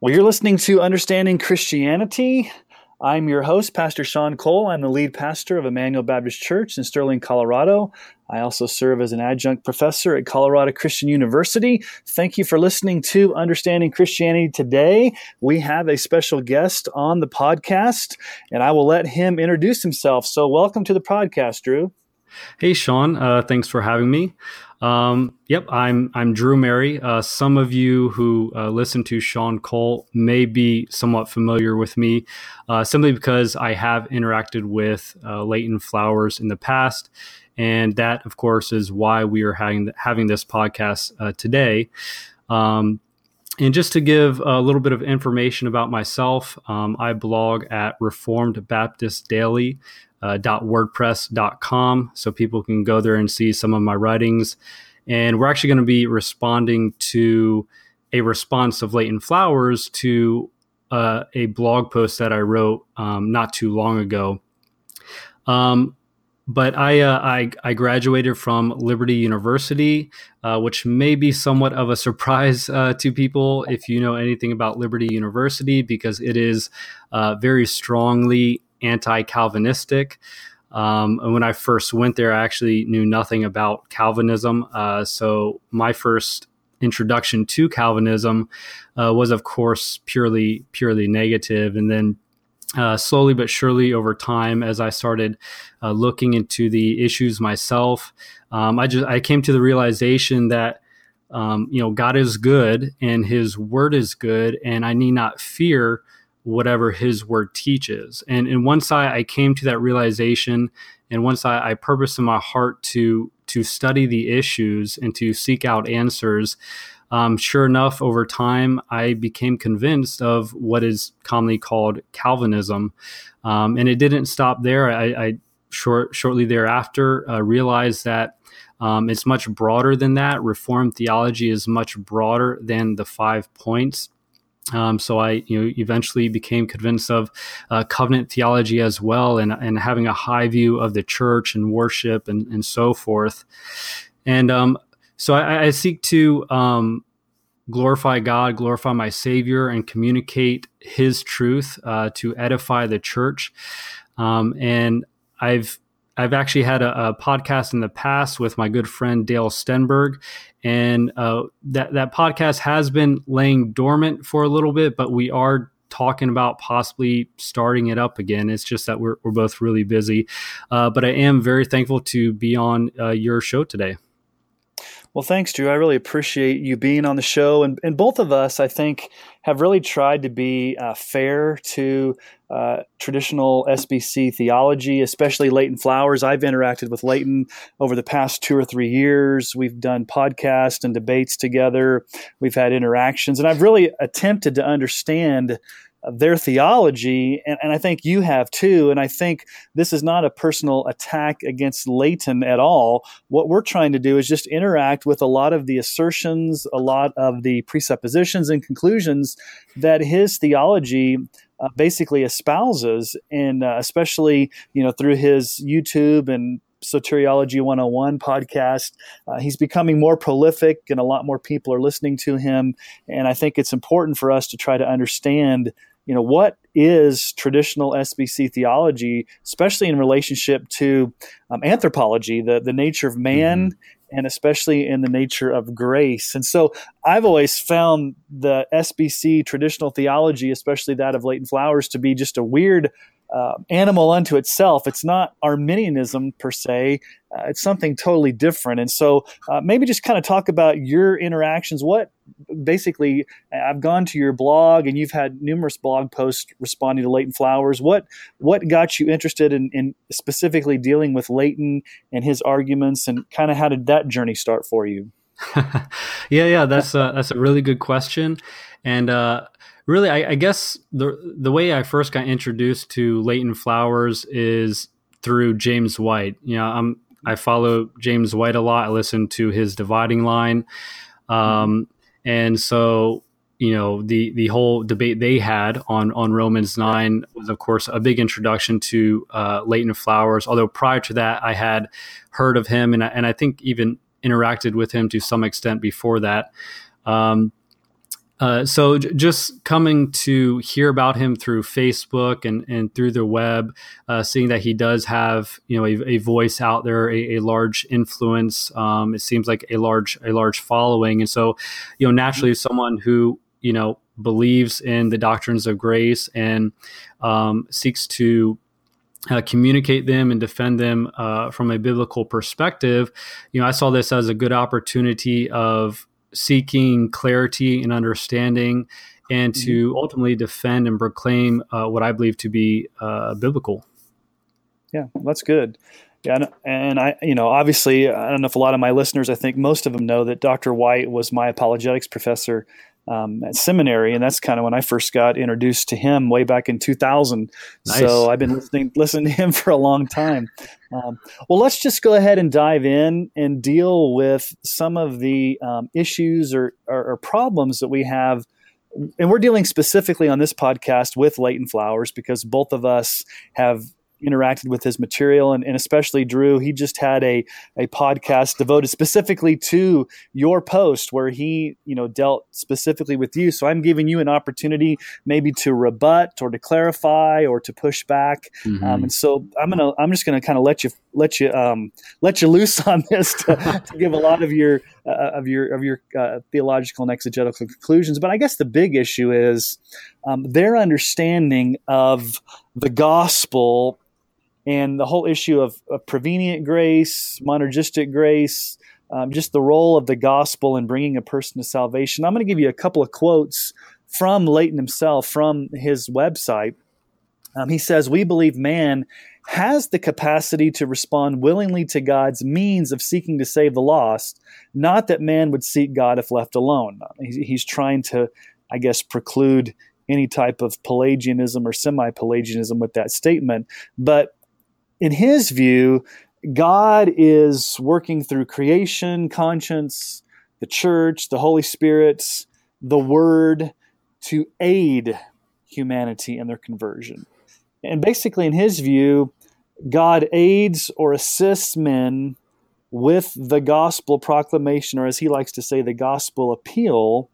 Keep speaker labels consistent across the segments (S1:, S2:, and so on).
S1: Well, you're listening to Understanding Christianity. I'm your host, Pastor Sean Cole. I'm the lead pastor of Emmanuel Baptist Church in Sterling, Colorado. I also serve as an adjunct professor at Colorado Christian University. Thank you for listening to Understanding Christianity today. We have a special guest on the podcast, and I will let him introduce himself. So, welcome to the podcast, Drew.
S2: Hey, Sean. Uh, thanks for having me. Um, yep, I'm I'm Drew Mary. Uh, some of you who uh, listen to Sean Cole may be somewhat familiar with me, uh, simply because I have interacted with uh, Leighton Flowers in the past, and that, of course, is why we are having having this podcast uh, today. Um, and just to give a little bit of information about myself, um, I blog at Reformed Baptist Daily uh, .wordpress.com so people can go there and see some of my writings. And we're actually going to be responding to a response of Leighton Flowers to uh, a blog post that I wrote um, not too long ago. Um, but I, uh, I, I graduated from Liberty University, uh, which may be somewhat of a surprise uh, to people if you know anything about Liberty University, because it is uh, very strongly anti-Calvinistic. Um, and when I first went there, I actually knew nothing about Calvinism. Uh, so my first introduction to Calvinism uh, was, of course, purely purely negative. And then uh, slowly but surely over time, as I started uh, looking into the issues myself, um, I just I came to the realization that. Um, you know, God is good and His Word is good, and I need not fear whatever his word teaches. And, and once I, I came to that realization, and once I, I purposed in my heart to to study the issues and to seek out answers, um, sure enough, over time, I became convinced of what is commonly called Calvinism. Um, and it didn't stop there. I, I short, shortly thereafter uh, realized that um, it's much broader than that. Reformed theology is much broader than the five points. Um, so I, you know, eventually became convinced of uh, covenant theology as well, and and having a high view of the church and worship and and so forth. And um, so I, I, seek to um, glorify God, glorify my Savior, and communicate His truth uh, to edify the church. Um, and I've I've actually had a, a, podcast in the past with my good friend Dale Stenberg, and uh, that that podcast has been laying dormant for a little bit, but we are talking about possibly starting it up again. It's just that we're we're both really busy, uh, but I am very thankful to be on uh, your show today.
S1: Well, thanks, Drew. I really appreciate you being on the show. And, and both of us, I think, have really tried to be uh, fair to uh, traditional SBC theology, especially Leighton Flowers. I've interacted with Leighton over the past two or three years. We've done podcasts and debates together, we've had interactions, and I've really attempted to understand their theology, and, and, I think you have too. And I think this is not a personal attack against Leighton at all. What we're trying to do is just interact with a lot of the assertions, a lot of the presuppositions and conclusions that his theology uh, basically espouses, and uh, especially you know through his YouTube and Soteriology 101 podcast. Uh, he's becoming more prolific, and a lot more people are listening to him. And I think it's important for us to try to understand you know what is traditional SBC theology, especially in relationship to um, anthropology, the the nature of man, mm-hmm. And especially in the nature of grace. And so, I've always found the SBC traditional theology, especially that of Leighton Flowers, to be just a weird uh, animal unto itself. It's not Arminianism per se. Uh, it's something totally different. And so, uh, maybe just kind of talk about your interactions. What basically, I've gone to your blog, and you've had numerous blog posts responding to Leighton Flowers. What what got you interested in, in specifically dealing with Leighton and his arguments, and kind of how did that journey start for you?
S2: yeah, yeah, that's a, that's a really good question, and uh, really, I, I, guess the the way I first got introduced to Leighton Flowers is through James White. You know, I'm I follow James White a lot. I listen to his Dividing Line, um, and so you know the the whole debate they had on on Romans nine was of course a big introduction to uh, Leighton Flowers. Although prior to that, I had heard of him and and I think even interacted with him to some extent before that. Um, Uh, so j- just coming to hear about him through Facebook and, and through the web, uh, seeing that he does have you know a, a voice out there, a, a large influence. Um, it seems like a large a large following, and so you know naturally someone who you know believes in the doctrines of grace and um, seeks to uh, communicate them and defend them uh, from a biblical perspective. You know, I saw this as a good opportunity of seeking clarity and understanding and to mm-hmm. ultimately defend and proclaim uh, what I believe to be uh, biblical.
S1: Yeah, that's good. Yeah, and, and, I, you know, obviously, I don't know if a lot of my listeners, I think most of them know that Dr. White was my apologetics professor um, at seminary, and that's kind of when I first got introduced to him way back in 2000. Nice. So I've been listening listening to him for a long time. Um, well, let's just go ahead and dive in and deal with some of the um, issues or, or, or problems that we have and we're dealing specifically on this podcast with Leighton Flowers because both of us have interacted with his material and, and, especially Drew. He just had a, a podcast devoted specifically to your post where he, you know, dealt specifically with you. So I'm giving you an opportunity maybe to rebut or to clarify or to push back. Mm-hmm. Um, and so I'm gonna I'm just gonna kind of let you let you um, let you loose on this to, to give a lot of your uh, of your of your uh, theological and exegetical conclusions. But I guess the big issue is um, their understanding of the gospel and the whole issue of, of prevenient grace, monergistic grace, um, just the role of the gospel in bringing a person to salvation. I'm going to give you a couple of quotes from Leighton himself from his website. Um, he says, We believe man has the capacity to respond willingly to God's means of seeking to save the lost, not that man would seek God if left alone. He's, he's trying to, I guess, preclude any type of Pelagianism or semi Pelagianism with that statement. But in his view, God is working through creation, conscience, the church, the Holy Spirit, the Word to aid humanity in their conversion. And basically, in his view, God aids or assists men with the gospel proclamation, or as he likes to say, the gospel appeal.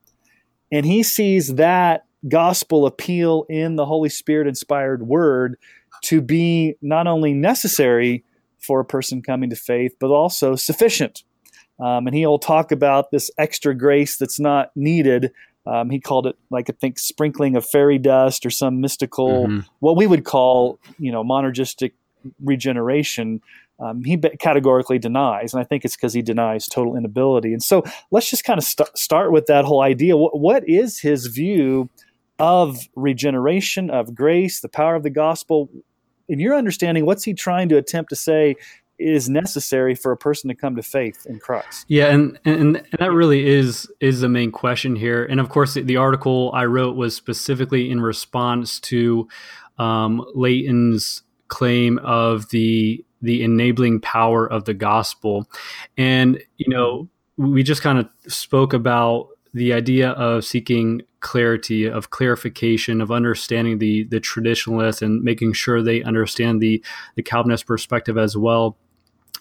S1: And he sees that gospel appeal in the Holy Spirit inspired word to be not only necessary for a person coming to faith, but also sufficient. Um, and he'll talk about this extra grace that's not needed. Um, he called it like I think sprinkling of fairy dust or some mystical, mm-hmm. what we would call, you know, monergistic regeneration. Um, he categorically denies, and I think it's because he denies total inability. And so let's just kind of st- start with that whole idea. what, what is his view of regeneration, of grace, the power of the gospel? In your understanding, what's he trying to attempt to say is necessary for a person to come to faith in Christ?
S2: Yeah, and and, and that really is is the main question here. And of course, the, the article I wrote was specifically in response to um, Leighton's claim of the the enabling power of the gospel, and you know we just kind of spoke about the idea of seeking clarity, of clarification, of understanding the the traditionalists and making sure they understand the the Calvinist perspective as well.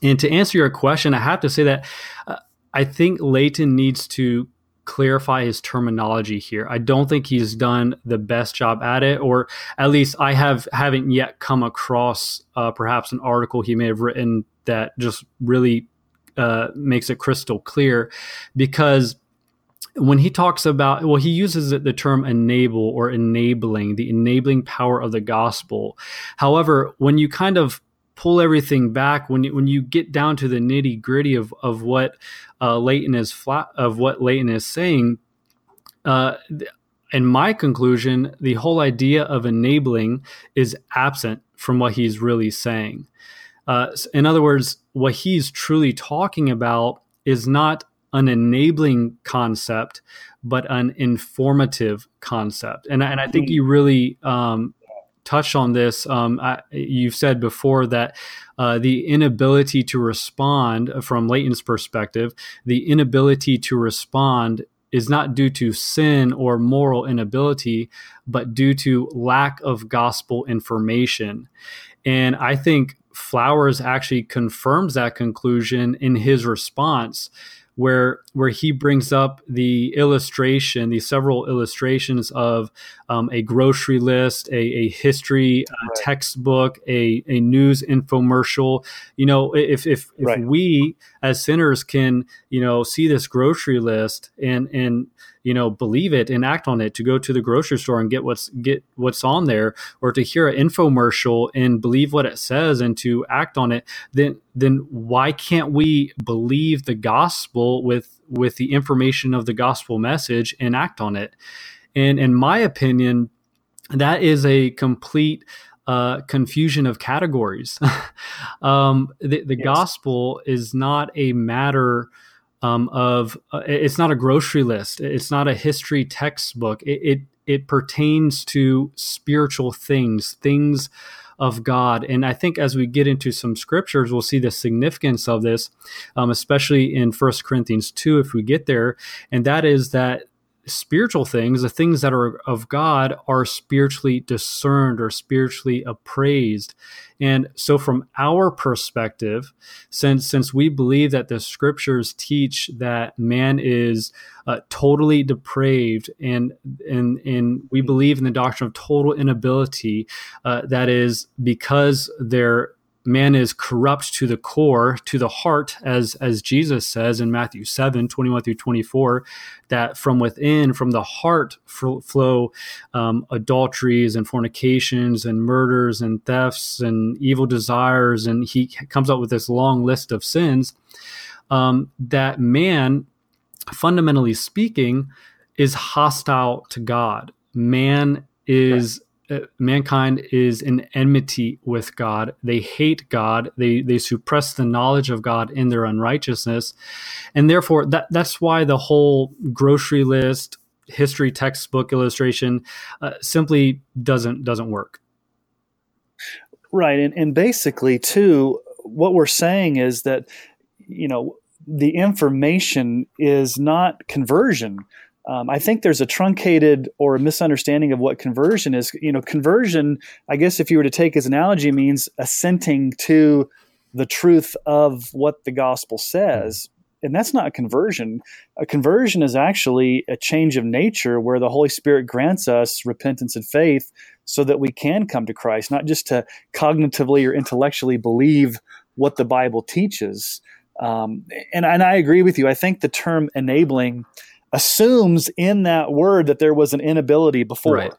S2: And to answer your question, I have to say that uh, I think Leighton needs to clarify his terminology here. I don't think he's done the best job at it, or at least I have haven't yet come across uh, perhaps an article he may have written that just really uh, makes it crystal clear because when he talks about well he uses the term enable or enabling the enabling power of the gospel. However when you kind of pull everything back when you, when you get down to the nitty gritty of, of what uh, is flat of what Leighton is saying uh, in my conclusion the whole idea of enabling is absent from what he's really saying. Uh, in other words what he's truly talking about is not an enabling concept, but an informative concept. And, and I think you really um, touched on this. Um, I, you've said before that uh, the inability to respond, from Leighton's perspective, the inability to respond is not due to sin or moral inability, but due to lack of gospel information. And I think Flowers actually confirms that conclusion in his response where where he brings up the illustration, the several illustrations of um, a grocery list, a, a history uh, right. textbook, a, a news infomercial. You know, if if, if right. we as sinners can you know see this grocery list and and you know believe it and act on it to go to the grocery store and get what's get what's on there or to hear an infomercial and believe what it says and to act on it then then why can't we believe the gospel with with the information of the gospel message and act on it and in my opinion that is a complete uh, confusion of categories. um, the, the yes. gospel is not a matter um, of uh, it's not a grocery list. It's not a history textbook. It, it, it pertains to spiritual things, things of God. And I think as we get into some scriptures, we'll see the significance of this, um, especially in First Corinthians 2, if we get there. And that is that spiritual things, the things that are of God, are spiritually discerned or spiritually appraised. And so, from our perspective, since since we believe that the scriptures teach that man is uh, totally depraved, and and and we believe in the doctrine of total inability, uh, that is because they're man is corrupt to the core, to the heart, as as Jesus says in Matthew 7, 21 through 24, that from within, from the heart flow um, adulteries and fornications and murders and thefts and evil desires. And he comes up with this long list of sins um, that man, fundamentally speaking, is hostile to God. Man is uh, mankind is in enmity with God. They hate God. They they suppress the knowledge of God in their unrighteousness, and therefore that that's why the whole grocery list, history textbook illustration, uh, simply doesn't doesn't work.
S1: Right, and and basically too, what we're saying is that you know the information is not conversion um, I think there's a truncated or a misunderstanding of what conversion is. You know, conversion, I guess, if you were to take as an analogy, means assenting to the truth of what the gospel says. And that's not a conversion. A conversion is actually a change of nature where the Holy Spirit grants us repentance and faith so that we can come to Christ, not just to cognitively or intellectually believe what the Bible teaches. Um, and, and I agree with you. I think the term enabling assumes in that word that there was an inability before. Right.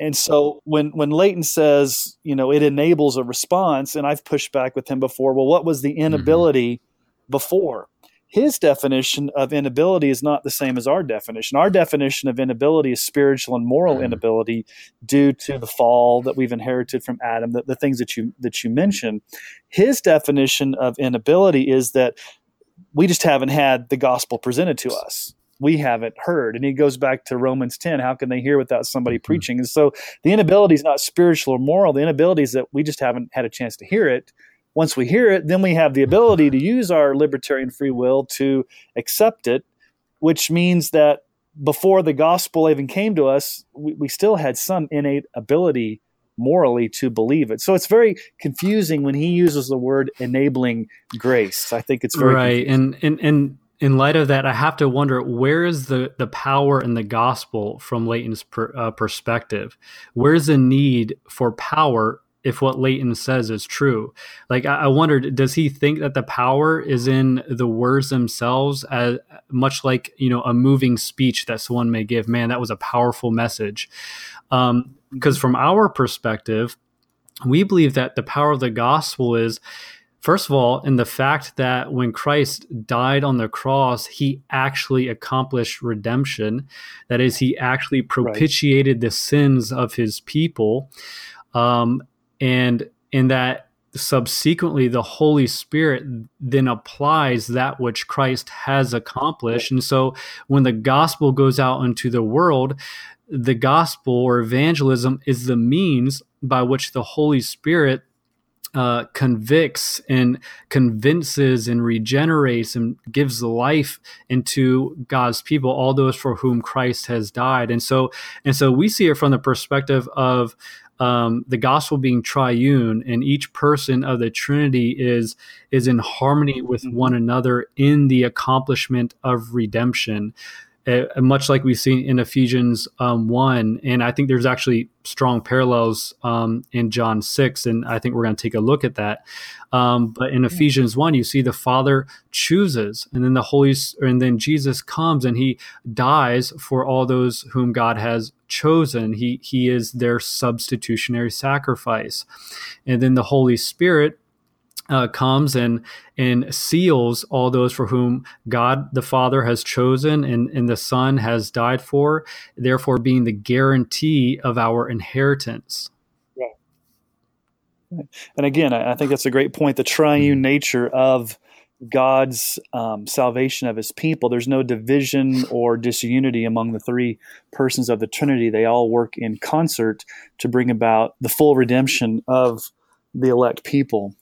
S1: And so when when Leighton says, you know, it enables a response, and I've pushed back with him before, well, what was the mm-hmm. inability mm-hmm. before? His definition of inability is not the same as our definition. Our definition of inability is spiritual and moral mm-hmm. inability due to the fall that we've inherited from Adam, the, the things that you that you mentioned. His definition of inability is that we just haven't had the gospel presented to us we haven't heard. And he goes back to Romans 10. How can they hear without somebody mm-hmm. preaching? And so the inability is not spiritual or moral. The inability is that we just haven't had a chance to hear it. Once we hear it, then we have the ability to use our libertarian free will to accept it, which means that before the gospel even came to us, we, we still had some innate ability morally to believe it. So it's very confusing when he uses the word enabling grace. I think it's very
S2: right. Confusing. And and and in light of that, I have to wonder where is the the power in the gospel from Leighton's per, uh, perspective? Where's the need for power if what Leighton says is true? Like, I, I wondered, does he think that the power is in the words themselves, as much like you know a moving speech that someone may give? Man, that was a powerful message. Because um, from our perspective, we believe that the power of the gospel is First of all, in the fact that when Christ died on the cross, he actually accomplished redemption. That is, he actually propitiated right. the sins of his people. Um, and in that subsequently the holy spirit then applies that which christ has accomplished and so when the gospel goes out into the world the gospel or evangelism is the means by which the holy spirit uh, convicts and convinces and regenerates and gives life into God's people, all those for whom Christ has died. And so, and so we see it from the perspective of um, the gospel being triune and each person of the Trinity is is in harmony with mm-hmm. one another in the accomplishment of redemption uh, much like we've seen in Ephesians um, 1. And I think there's actually strong parallels um, in John 6. And I think we're going to take a look at that. Um, but in Ephesians 1, you see the Father chooses, and then the Holy, and then Jesus comes and he dies for all those whom God has chosen. He, he is their substitutionary sacrifice. And then the Holy Spirit uh, comes and and seals all those for whom God the Father has chosen and, and the Son has died for, therefore being the guarantee of our inheritance.
S1: Right. And again, I think that's a great point. The triune nature of God's um, salvation of his people. There's no division or disunity among the three persons of the Trinity. They all work in concert to bring about the full redemption of the elect people.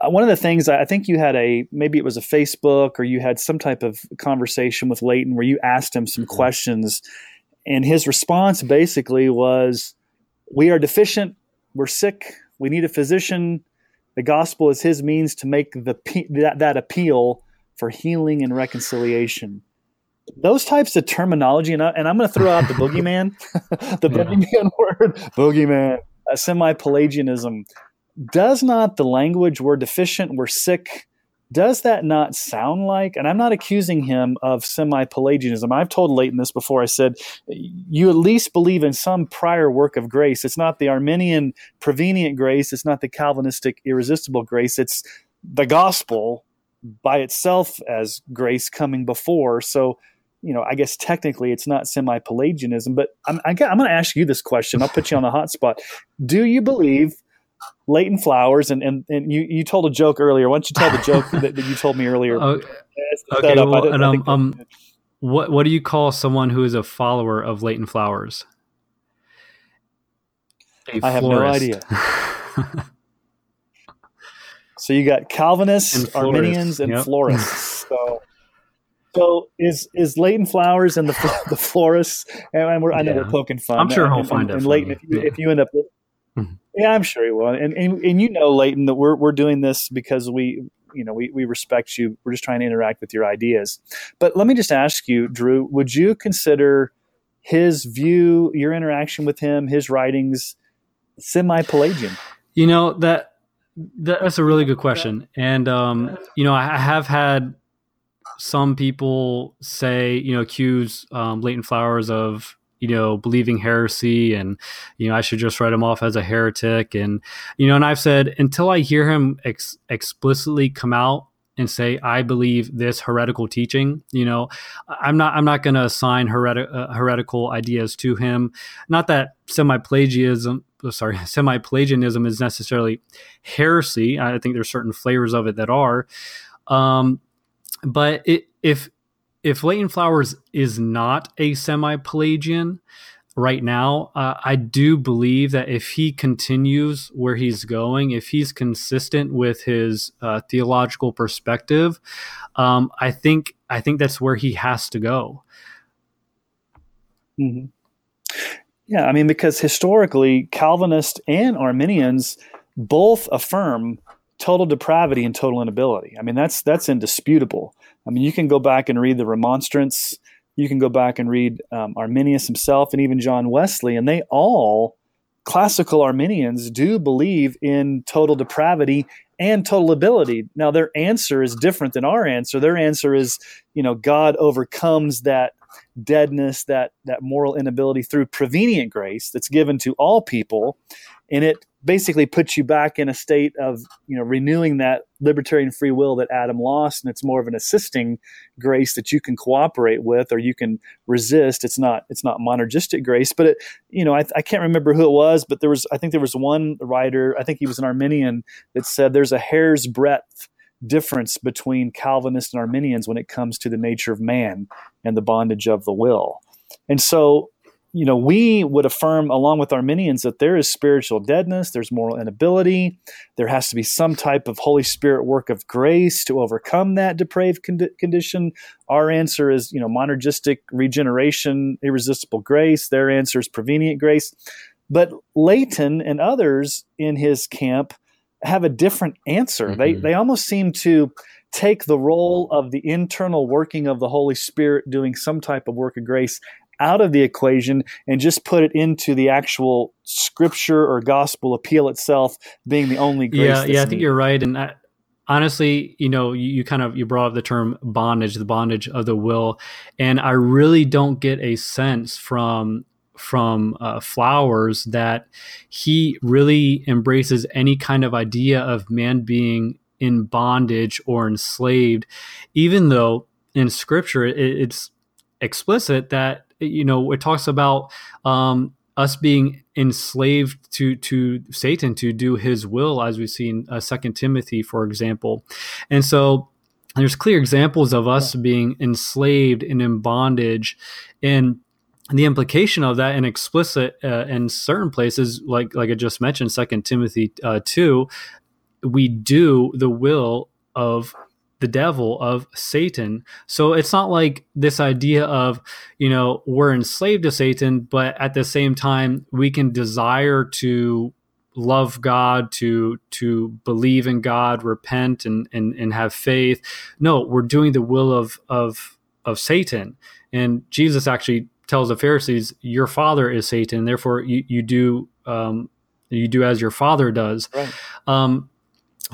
S1: Uh, one of the things I think you had a maybe it was a Facebook or you had some type of conversation with Leighton where you asked him some mm-hmm. questions, and his response basically was, "We are deficient. We're sick. We need a physician. The gospel is His means to make the that, that appeal for healing and reconciliation." Those types of terminology, and, I, and I'm going to throw out the boogeyman, the yeah. boogeyman word, boogeyman, semi Pelagianism does not the language we're deficient, we're sick, does that not sound like, and I'm not accusing him of semi Pelagianism. I've told Leighton this before. I said, you at least believe in some prior work of grace. It's not the Arminian prevenient grace, it's not the Calvinistic irresistible grace, it's the gospel by itself as grace coming before. So, you know, I guess technically it's not semi Pelagianism, but I'm, I, am i am going to ask you this question. I'll put you on the hot spot. Do you believe Leighton Flowers, and, and, and you, you told a joke earlier. Why don't you tell the joke that, that you told me earlier?
S2: Okay, well, and, um, um, what what do you call someone who is a follower of Leighton Flowers?
S1: A I have no idea. so you got Calvinists, and Arminians, and yep. florists. So, so is is Leighton Flowers and the the florists? And we're, I know yeah. we're poking fun.
S2: I'm sure he'll and, find and, it.
S1: And Leighton, if you, yeah. if you end up Mm-hmm. Yeah, I'm sure he will. And, and and you know, Leighton, that we're we're doing this because we you know we, we respect you. We're just trying to interact with your ideas. But let me just ask you, Drew, would you consider his view, your interaction with him, his writings, semi-Pelagian?
S2: You know that, that that's a really good question, and um, you know I have had some people say you know accuse um, Leighton Flowers of you know, believing heresy and, you know, I should just write him off as a heretic. And, you know, and I've said until I hear him ex- explicitly come out and say, I believe this heretical teaching, you know, I'm not, I'm not going to assign hereti- uh, heretical ideas to him. Not that semi-Pelagianism, oh, sorry, semi-Pelagianism is necessarily heresy. I think there's certain flavors of it that are. Um, but it, if if Leighton Flowers is not a semi Pelagian right now, uh, I do believe that if he continues where he's going, if he's consistent with his uh, theological perspective, um, I think I think that's where he has to go.
S1: Mm-hmm. Yeah, I mean, because historically, Calvinists and Arminians both affirm total depravity and total inability. I mean, that's that's indisputable. I mean, you can go back and read the Remonstrance. You can go back and read um, Arminius himself and even John Wesley, and they all, classical Arminians, do believe in total depravity and total ability. Now, their answer is different than our answer. Their answer is, you know, God overcomes that deadness, that that moral inability through prevenient grace that's given to all people, and it basically puts you back in a state of you know renewing that libertarian free will that Adam lost, and it's more of an assisting grace that you can cooperate with or you can resist. It's not it's not monergistic grace, but it you know I, I can't remember who it was, but there was I think there was one writer I think he was an Arminian that said there's a hair's breadth difference between Calvinists and Arminians when it comes to the nature of man and the bondage of the will. And so you know, we would affirm, along with Arminians, that there is spiritual deadness, there's moral inability, there has to be some type of Holy Spirit work of grace to overcome that depraved con- condition. Our answer is, you know, monergistic regeneration, irresistible grace. Their answer is prevenient grace. But Leighton and others in his camp have a different answer. Mm-hmm. They they almost seem to take the role of the internal working of the Holy Spirit doing some type of work of grace out of the equation and just put it into the actual scripture or gospel appeal itself being the only grace.
S2: Yeah, yeah, I think you're right. And I, honestly, you know, you, you, kind of you brought up the term bondage, the bondage of the will, and I really don't get a sense from from uh, Flowers that he really embraces any kind of idea of man being in bondage or enslaved, even though in Scripture it, it's explicit that you know it talks about um, us being enslaved to to Satan to do His will, as we see in uh, Second Timothy, for example, and so there's clear examples of us yeah. being enslaved and in bondage, and the implication of that and explicit uh, in certain places, like like I just mentioned, Second Timothy uh, two, we do the will of the devil of Satan. So it's not like this idea of, you know, we're enslaved to Satan, but at the same time we can desire to love God, to to believe in God, repent and and, and have faith. No, we're doing the will of of of Satan. And Jesus actually tells the Pharisees, Your father is Satan, therefore you, you do um, you do as your father does. Right. Um,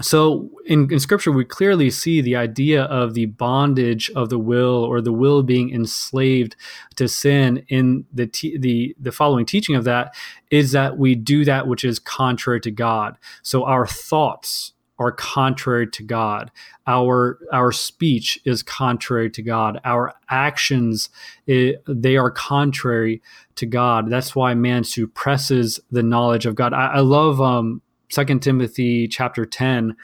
S2: so in, in scripture we clearly see the idea of the bondage of the will or the will being enslaved to sin in the the the following teaching of that is that we do that which is contrary to God. So our thoughts are contrary to God. Our our speech is contrary to God. Our actions it, they are contrary to God. That's why man suppresses the knowledge of God. I, I love um Second Timothy chapter ten,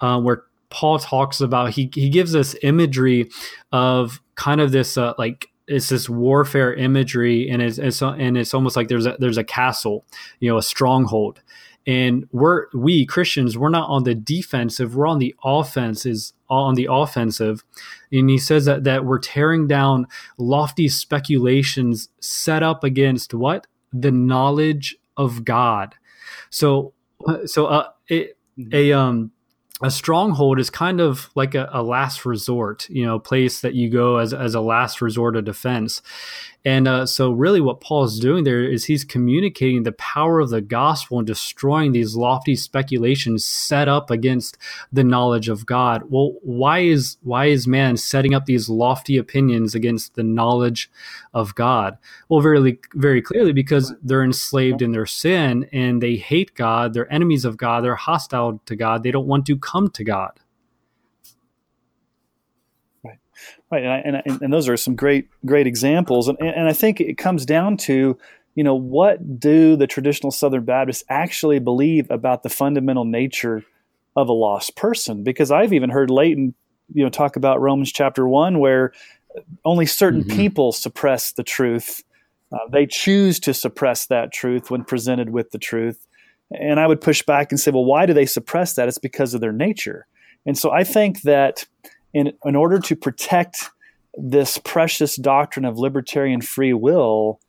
S2: uh, where Paul talks about he he gives us imagery of kind of this uh, like it's this warfare imagery, and it's, it's and it's almost like there's a there's a castle, you know, a stronghold, and we're we Christians we're not on the defensive, we're on the offense is on the offensive, and he says that that we're tearing down lofty speculations set up against what? The knowledge of God. So so uh, it, mm-hmm. a um a stronghold is kind of like a, a, last resort, you know, place that you go as, as a last resort of defense. And uh, so, really, what Paul is doing there is he's communicating the power of the gospel and destroying these lofty speculations set up against the knowledge of God. Well, why is why is man setting up these lofty opinions against the knowledge of God? Well, very very clearly because they're enslaved in their sin and they hate God. They're enemies of God. They're hostile to God. They don't want to come to God.
S1: Right, and, I, and, and those are some great great examples, and and I think it comes down to you know what do the traditional Southern Baptists actually believe about the fundamental nature of a lost person? Because I've even heard Leighton you know talk about Romans chapter one where only certain mm-hmm. people suppress the truth. Uh, they choose to suppress that truth when presented with the truth. And I would push back and say, well, why do they suppress that? It's because of their nature. And so I think that in, in order to protect this precious doctrine of libertarian free will,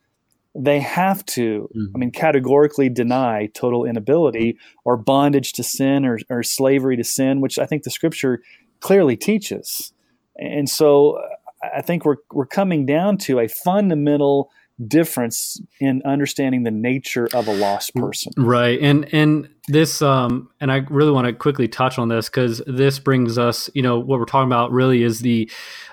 S1: they have to, mm-hmm. I mean, categorically deny total inability or bondage to sin or, or slavery to sin, which I think the scripture clearly teaches. And so I think we're, we're coming down to a fundamental difference in understanding the nature of a lost person.
S2: Right. And and this um and I really want to quickly touch on this cuz this brings us, you know, what we're talking about really is the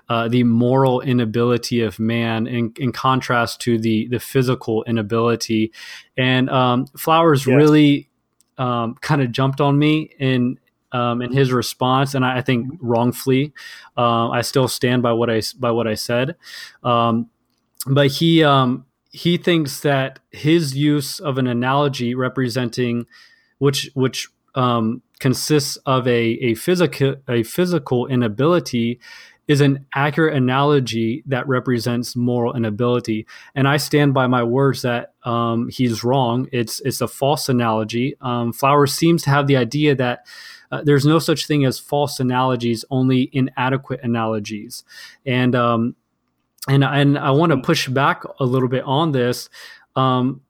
S2: uh, the moral inability of man in, in contrast to the the physical inability. And um, Flowers yes. really um, kind of jumped on me in um, in his response, and I, I think wrongfully. Uh, I still stand by what I by what I said. Um, but he um, he thinks that his use of an analogy representing which which um, consists of a, a physical a physical inability is an accurate analogy that represents moral inability. And I stand by my words that um, he's wrong. It's it's a false analogy. Um, Flowers seems to have the idea that uh, there's no such thing as false analogies, only inadequate analogies. And um, and and I want to push back a little bit on this. Um,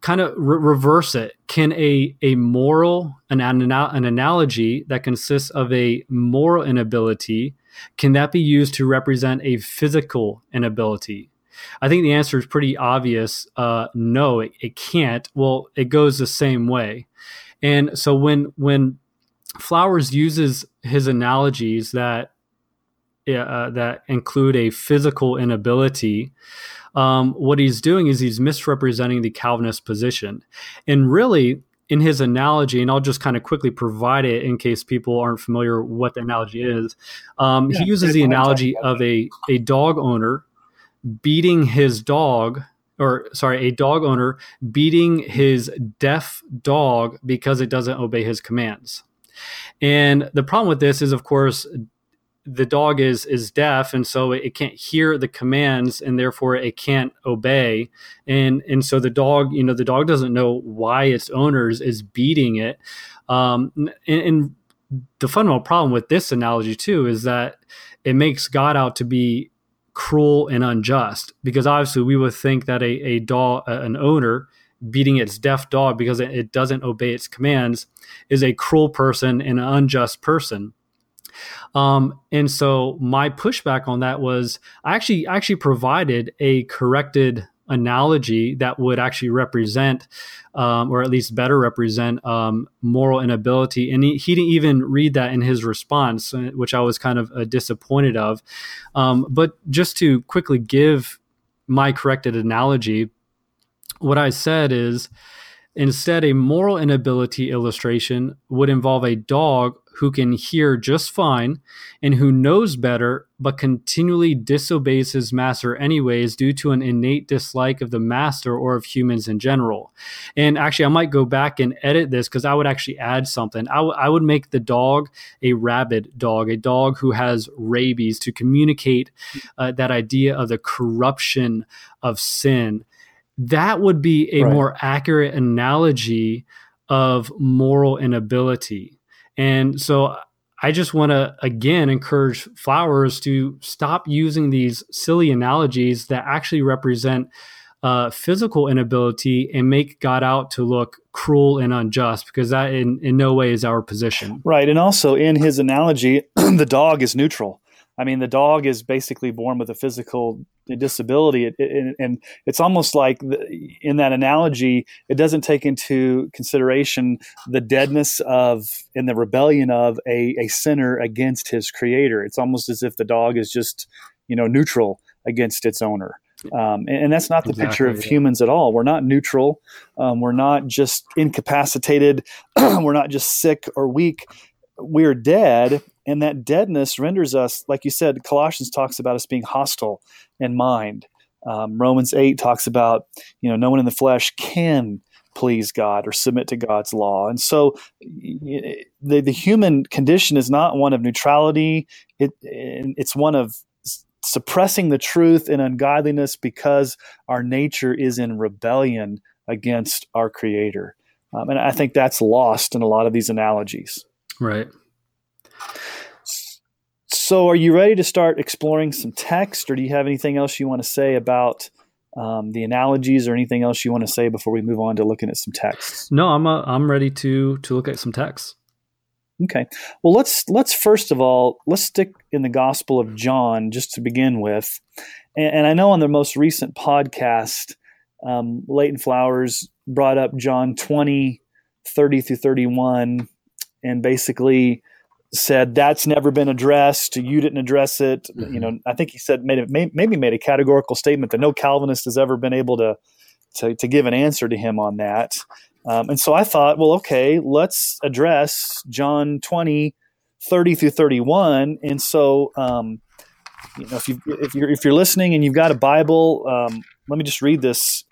S2: kind of re- reverse it. Can a a moral an, an an analogy that consists of a moral inability can that be used to represent a physical inability? I think the answer is pretty obvious. Uh, no, it, it can't. Well, it goes the same way. And so when when Flowers uses his analogies that uh, that include a physical inability, um, what he's doing is he's misrepresenting the Calvinist position. And really, in his analogy, and I'll just kind of quickly provide it in case people aren't familiar what the analogy is. Um, yeah, he uses the analogy of a, a dog owner beating his dog or sorry, a dog owner beating his deaf dog because it doesn't obey his commands. And the problem with this is, of course, the dog is is deaf and so it can't hear the commands and therefore it can't obey. And and so the dog you know the dog doesn't know why its owners is beating it. Um, and, and the fundamental problem with this analogy too is that it makes god out to be cruel and unjust because obviously we would think that a, a dog an owner beating its deaf dog because it, it doesn't obey its commands is a cruel person and an unjust person um, and so my pushback on that was I actually actually provided a corrected analogy that would actually represent, um, or at least better represent, um, moral inability. And he, he, didn't even read that in his response, uh, which I was kind of uh, disappointed of. Um, but just to quickly give my corrected analogy, what I said is instead, a moral inability illustration would involve a dog who can hear just fine and who knows better but continually disobeys his master anyways due to an innate dislike of the master or of humans in general. And actually, I might go back and edit this because I would actually add something. I, w- I would make the dog a rabid dog, a dog who has rabies to communicate uh, that idea of the corruption of sin. That would be a right. more accurate analogy of moral inability and so I just want to again encourage flowers to stop using these silly analogies that actually represent uh, physical inability and make God out to look cruel and unjust because that in, in no way is our position.
S1: Right. And also in his analogy, the dog is neutral. I mean, the dog is basically born with a physical disability, it, it, and it's almost like the, in that analogy, it doesn't take into consideration the deadness of and the rebellion of a, a sinner against his creator. It's almost as if the dog is just, you know, neutral against its owner. Um, and, and, that's not the exactly, picture of yeah. humans at all. We're not neutral. Um, we're not just incapacitated. we're not just sick or weak. We're dead and that deadness renders us, like you said, Colossians talks about us being hostile in mind. Um, Romans 8 talks about, you know, no one in the flesh can please God or submit to God's law. And so the, the human condition is not one of neutrality, it, it's one of suppressing the truth and ungodliness because our nature is in rebellion against our Creator. Um, and I think that's lost in a lot of these analogies.
S2: Right.
S1: So, are you ready to start exploring some text, or do you have anything else you want to say about um, the analogies, or anything else you want to say before we move on to looking at some texts?
S2: No, I'm uh, I'm ready to to look at some texts.
S1: Okay. Well, let's let's first of all let's stick in the Gospel of John just to begin with, and, and I know on the most recent podcast, um, Leighton Flowers brought up John 20, 30 through 31, and basically said that's never been addressed. You didn't address it. Mm-hmm. You know, I think he said made may, maybe made a categorical statement that no Calvinist has ever been able to to, to give an answer to him on that. Um, and so I thought, well, okay, let's address John 20, 30 through 31. And so, um, you know, if you if you're if you're listening and you've got a Bible, um, let me just read this.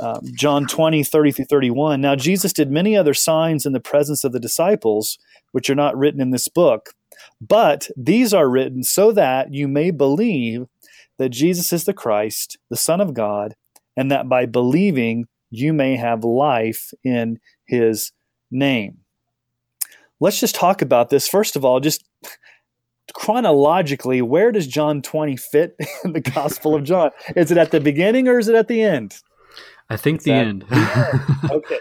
S1: Um, John 20, 30 through 31. Now, Jesus did many other signs in the presence of the disciples which are not written in this book. But these are written so that you may believe that Jesus is the Christ, the Son of God, and that by believing you may have life in his name. Let's just talk about this. First of all, just chronologically, where does John 20 fit in the Gospel of John? Is it at the beginning or is it at the end?
S2: I think the end.
S1: okay.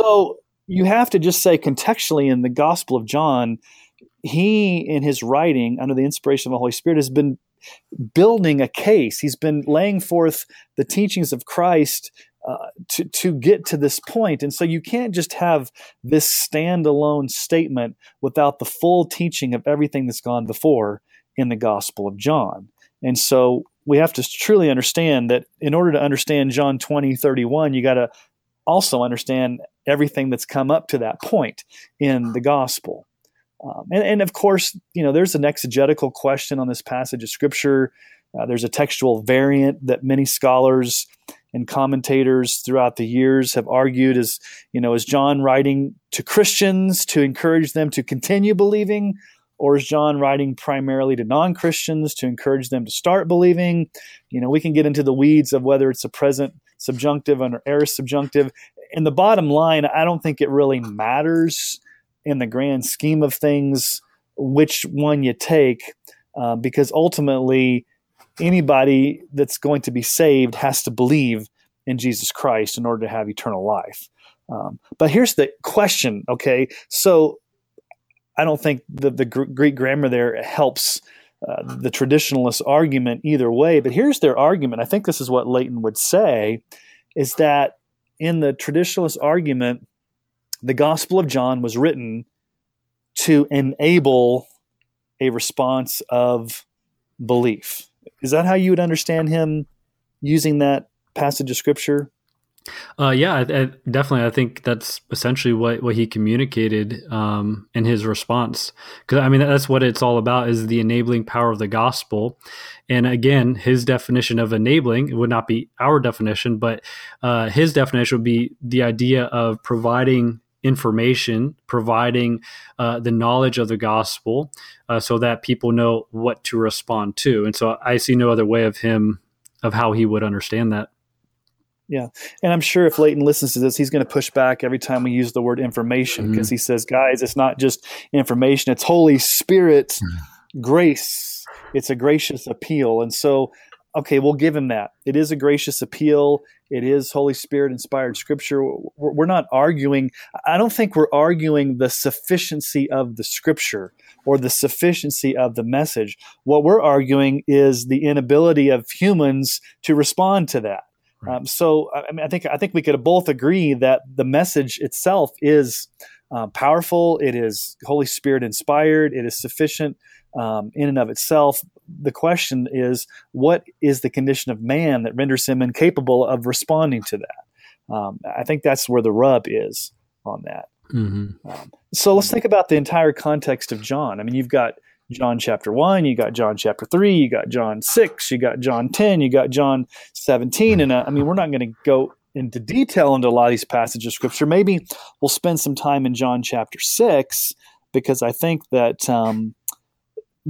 S1: So you have to just say contextually in the Gospel of John, he, in his writing, under the inspiration of the Holy Spirit, has been building a case. He's been laying forth the teachings of Christ uh, to to get to this point. And so you can't just have this standalone statement without the full teaching of everything that's gone before in the Gospel of John. And so we have to truly understand that in order to understand John 20, 31, you got to also understand everything that's come up to that point in the gospel. Um, and, and, of course, you know, there's an exegetical question on this passage of scripture. Uh, there's a textual variant that many scholars and commentators throughout the years have argued is, you know, is John writing to Christians to encourage them to continue believing, or is John writing primarily to non-Christians to encourage them to start believing? You know, we can get into the weeds of whether it's a present subjunctive or aorist subjunctive. In the bottom line, I don't think it really matters in the grand scheme of things which one you take, uh, because ultimately anybody that's going to be saved has to believe in Jesus Christ in order to have eternal life. Um, but here's the question, okay? So I don't think the, the Greek grammar there helps uh, the traditionalist argument either way. But here's their argument. I think this is what Leighton would say is that in the traditionalist argument, the Gospel of John was written to enable a response of belief. Is that how you would understand him using that passage of scripture?
S2: Uh, yeah, I, I, definitely. I think that's essentially what, what he communicated um, in his response. Because I mean, that's what it's all about: is the enabling power of the gospel. And again, his definition of enabling it would not be our definition, but uh, his definition would be the idea of providing information, providing uh, the knowledge of the gospel uh, so that people know what to respond to. And so I see no other way of him, of how he would understand that.
S1: Yeah. And I'm sure if Leighton listens to this, he's going to push back every time we use the word information because mm-hmm. he says, guys, it's not just information, it's Holy Spirit mm-hmm. grace. It's a gracious appeal. And so okay, we'll give him that. It is a gracious appeal. It is Holy Spirit inspired scripture. We're not arguing, I don't think we're arguing the sufficiency of the scripture or the sufficiency of the message. What we're arguing is the inability of humans to respond to that. Right. Um, so I, mean, I think I think we could both agree that the message itself is uh, powerful. It is Holy Spirit inspired. It is sufficient um, in and of itself. The question is, what is the condition of man that renders him incapable of responding to that? Um, I think that's where the rub is on that. Mm-hmm. Um, so let's think about the entire context of John. I mean, you've got John chapter 1, you got John chapter 3, you got John 6, you got John 10, you got John 17. And uh, I mean, we're not going to go into detail into a lot of these passages of scripture. Maybe we'll spend some time in John chapter 6 because I think that um,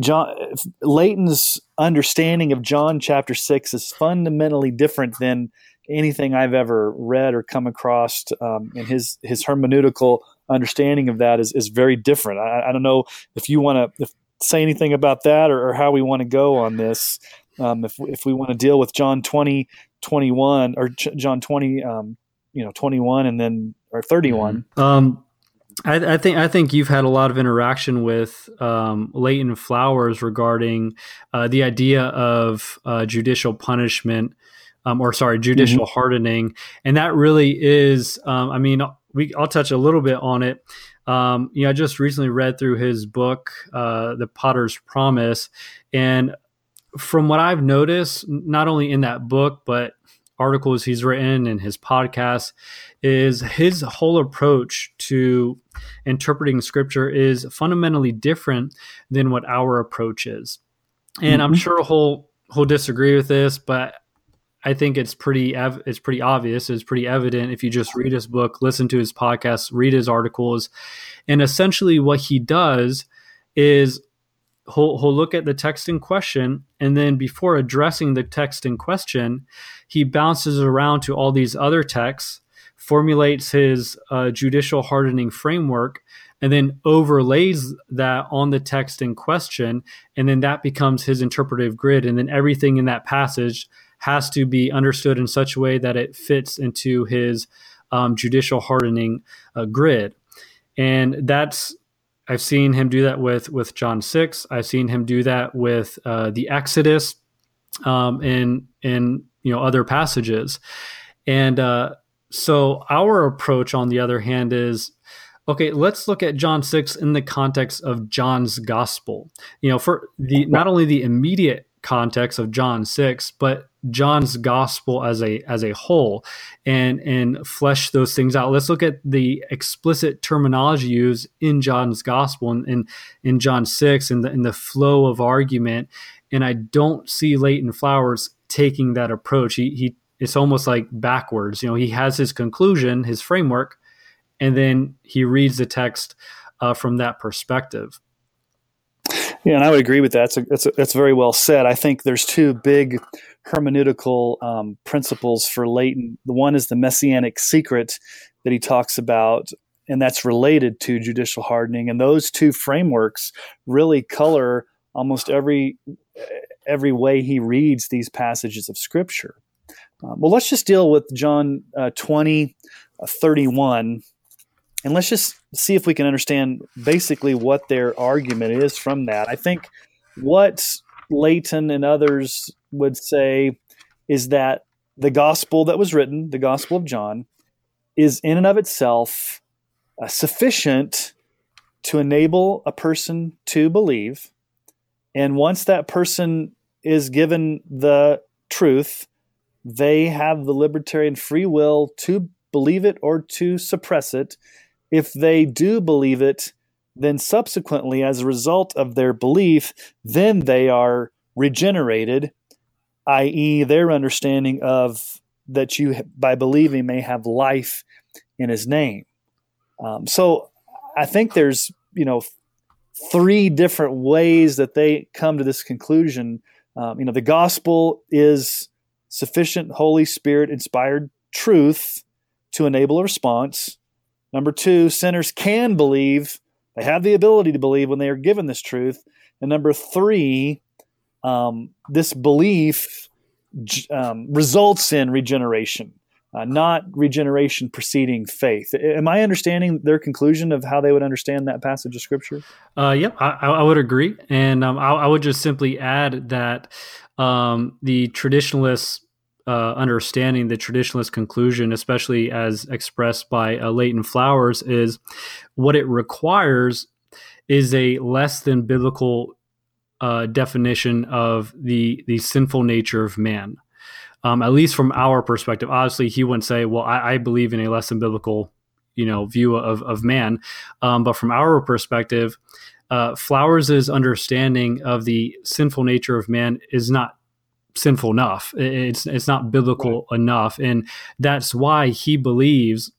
S1: John Leighton's understanding of John chapter six is fundamentally different than anything I've ever read or come across. Um, and his his hermeneutical understanding of that is is very different. I, I don't know if you want to say anything about that or, or how we want to go on this. Um, if if we want to deal with John 20, 21 or Ch- John twenty, um, you know, twenty one, and then or thirty one.
S2: Mm-hmm. Um, I, I, think I think you've had a lot of interaction with um, Leighton Flowers regarding uh, the idea of uh, judicial punishment, um, or sorry, judicial mm-hmm. hardening, and that really is. Um, I mean, we I'll touch a little bit on it. Um, you know, I just recently read through his book, uh, The Potter's Promise, and from what I've noticed, not only in that book but articles he's written and his podcast is his whole approach to interpreting scripture is fundamentally different than what our approach is. And mm-hmm. I'm sure he'll he'll disagree with this, but I think it's pretty it's pretty obvious. It's pretty evident if you just read his book, listen to his podcast, read his articles, and essentially what he does is he'll, he'll look at the text in question and then before addressing the text in question he bounces around to all these other texts formulates his uh, judicial hardening framework and then overlays that on the text in question and then that becomes his interpretive grid and then everything in that passage has to be understood in such a way that it fits into his um, judicial hardening uh, grid. And that's I've seen him do that with with John six. I've seen him do that with uh, the Exodus, um, in in you know other passages, and uh, so our approach, on the other hand, is okay. Let's look at John six in the context of John's gospel. You know, for the not only the immediate context of John 6 but John's gospel as a as a whole and and flesh those things out. Let's look at the explicit terminology used in John's gospel and in, in John 6 and the in the flow of argument. And I don't see Leighton Flowers taking that approach. He he it's almost like backwards. You know he has his conclusion his framework and then he reads the text uh, from that perspective
S1: yeah, and I would agree with that. It's, a, very well said. I think there's two big hermeneutical um, principles for Leighton. The one is the messianic secret that he talks about, and that's related to judicial hardening. And those two frameworks really color almost every every way he reads these passages of Scripture. Um, well, let's just deal with John uh, 20, uh, 31 and let's just see if we can understand basically what their argument is from that. I think what Leighton and others would say is that the gospel that was written, the Gospel of John, is in and of itself uh, sufficient to enable a person to believe. And once that person is given the truth, they have the libertarian free will to believe it or to suppress it if they do believe it, then subsequently, as a result of their belief, then they are regenerated, i.e., their understanding of that you, by believing, may have life in His name. Um, so I think there's, you know, three different ways that they come to this conclusion. Um, you know, the gospel is sufficient Holy Spirit inspired truth to enable a response. Number two, sinners can believe. They have the ability to believe when they are given this truth. And number three, um, this belief um, results in regeneration, uh, not regeneration preceding faith. Am I understanding their conclusion of how they would understand that passage of scripture?
S2: Uh, yep, I, I would agree. And um, I, I, would just simply add that um, the traditionalists uh, understanding the traditionalist conclusion, especially as expressed by uh, Leighton Flowers, is what it requires is a less than biblical uh, definition of the the sinful nature of man. Um, at least from our perspective, obviously, he wouldn't say, "Well, I, I believe in a less than biblical, you know, view of of man." Um, but from our perspective, uh, Flowers' understanding of the sinful nature of man is not sinful enough. It's it's not biblical right. enough, and that's why he believes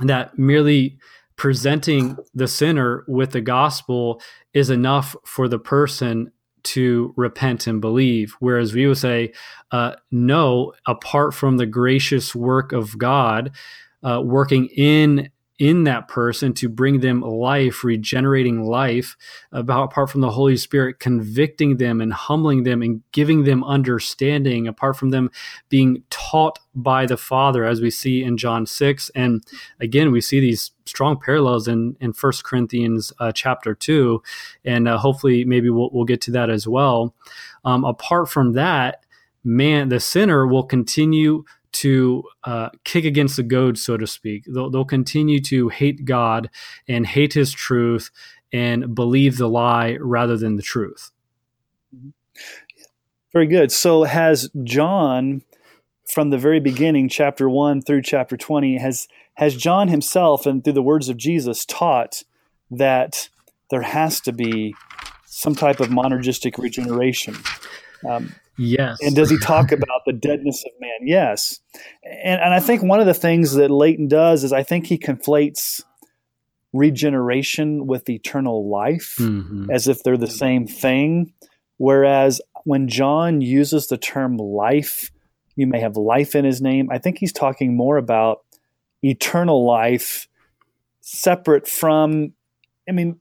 S2: that merely presenting the sinner with the gospel is enough for the person to repent and believe. Whereas we would say, uh, no, apart from the gracious work of God uh, working in in that person to bring them life, regenerating life, about apart from the Holy Spirit convicting them and humbling them and giving them understanding, apart from them being taught by the Father, as we see in John 6. And again, we see these strong parallels in, in 1 Corinthians uh, chapter 2. And uh, hopefully, maybe we'll, we'll get to that as well. Um, apart from that, man, the sinner will continue to uh, kick against the goad, so to speak. They'll, they'll continue to hate God and hate His truth and believe the lie rather than the truth.
S1: Mm-hmm. Very good. So, has John, from the very beginning, chapter one through chapter twenty, has has John himself, and through the words of Jesus, taught that there has to be some type of monergistic regeneration?
S2: Um, Yes.
S1: And does he talk about the deadness of man? Yes. And, and I think one of the things that Leighton does is I think he conflates regeneration with eternal life mm-hmm. as if they're the same thing. Whereas when John uses the term life, you may have life in his name. I think he's talking more about eternal life separate from, I mean,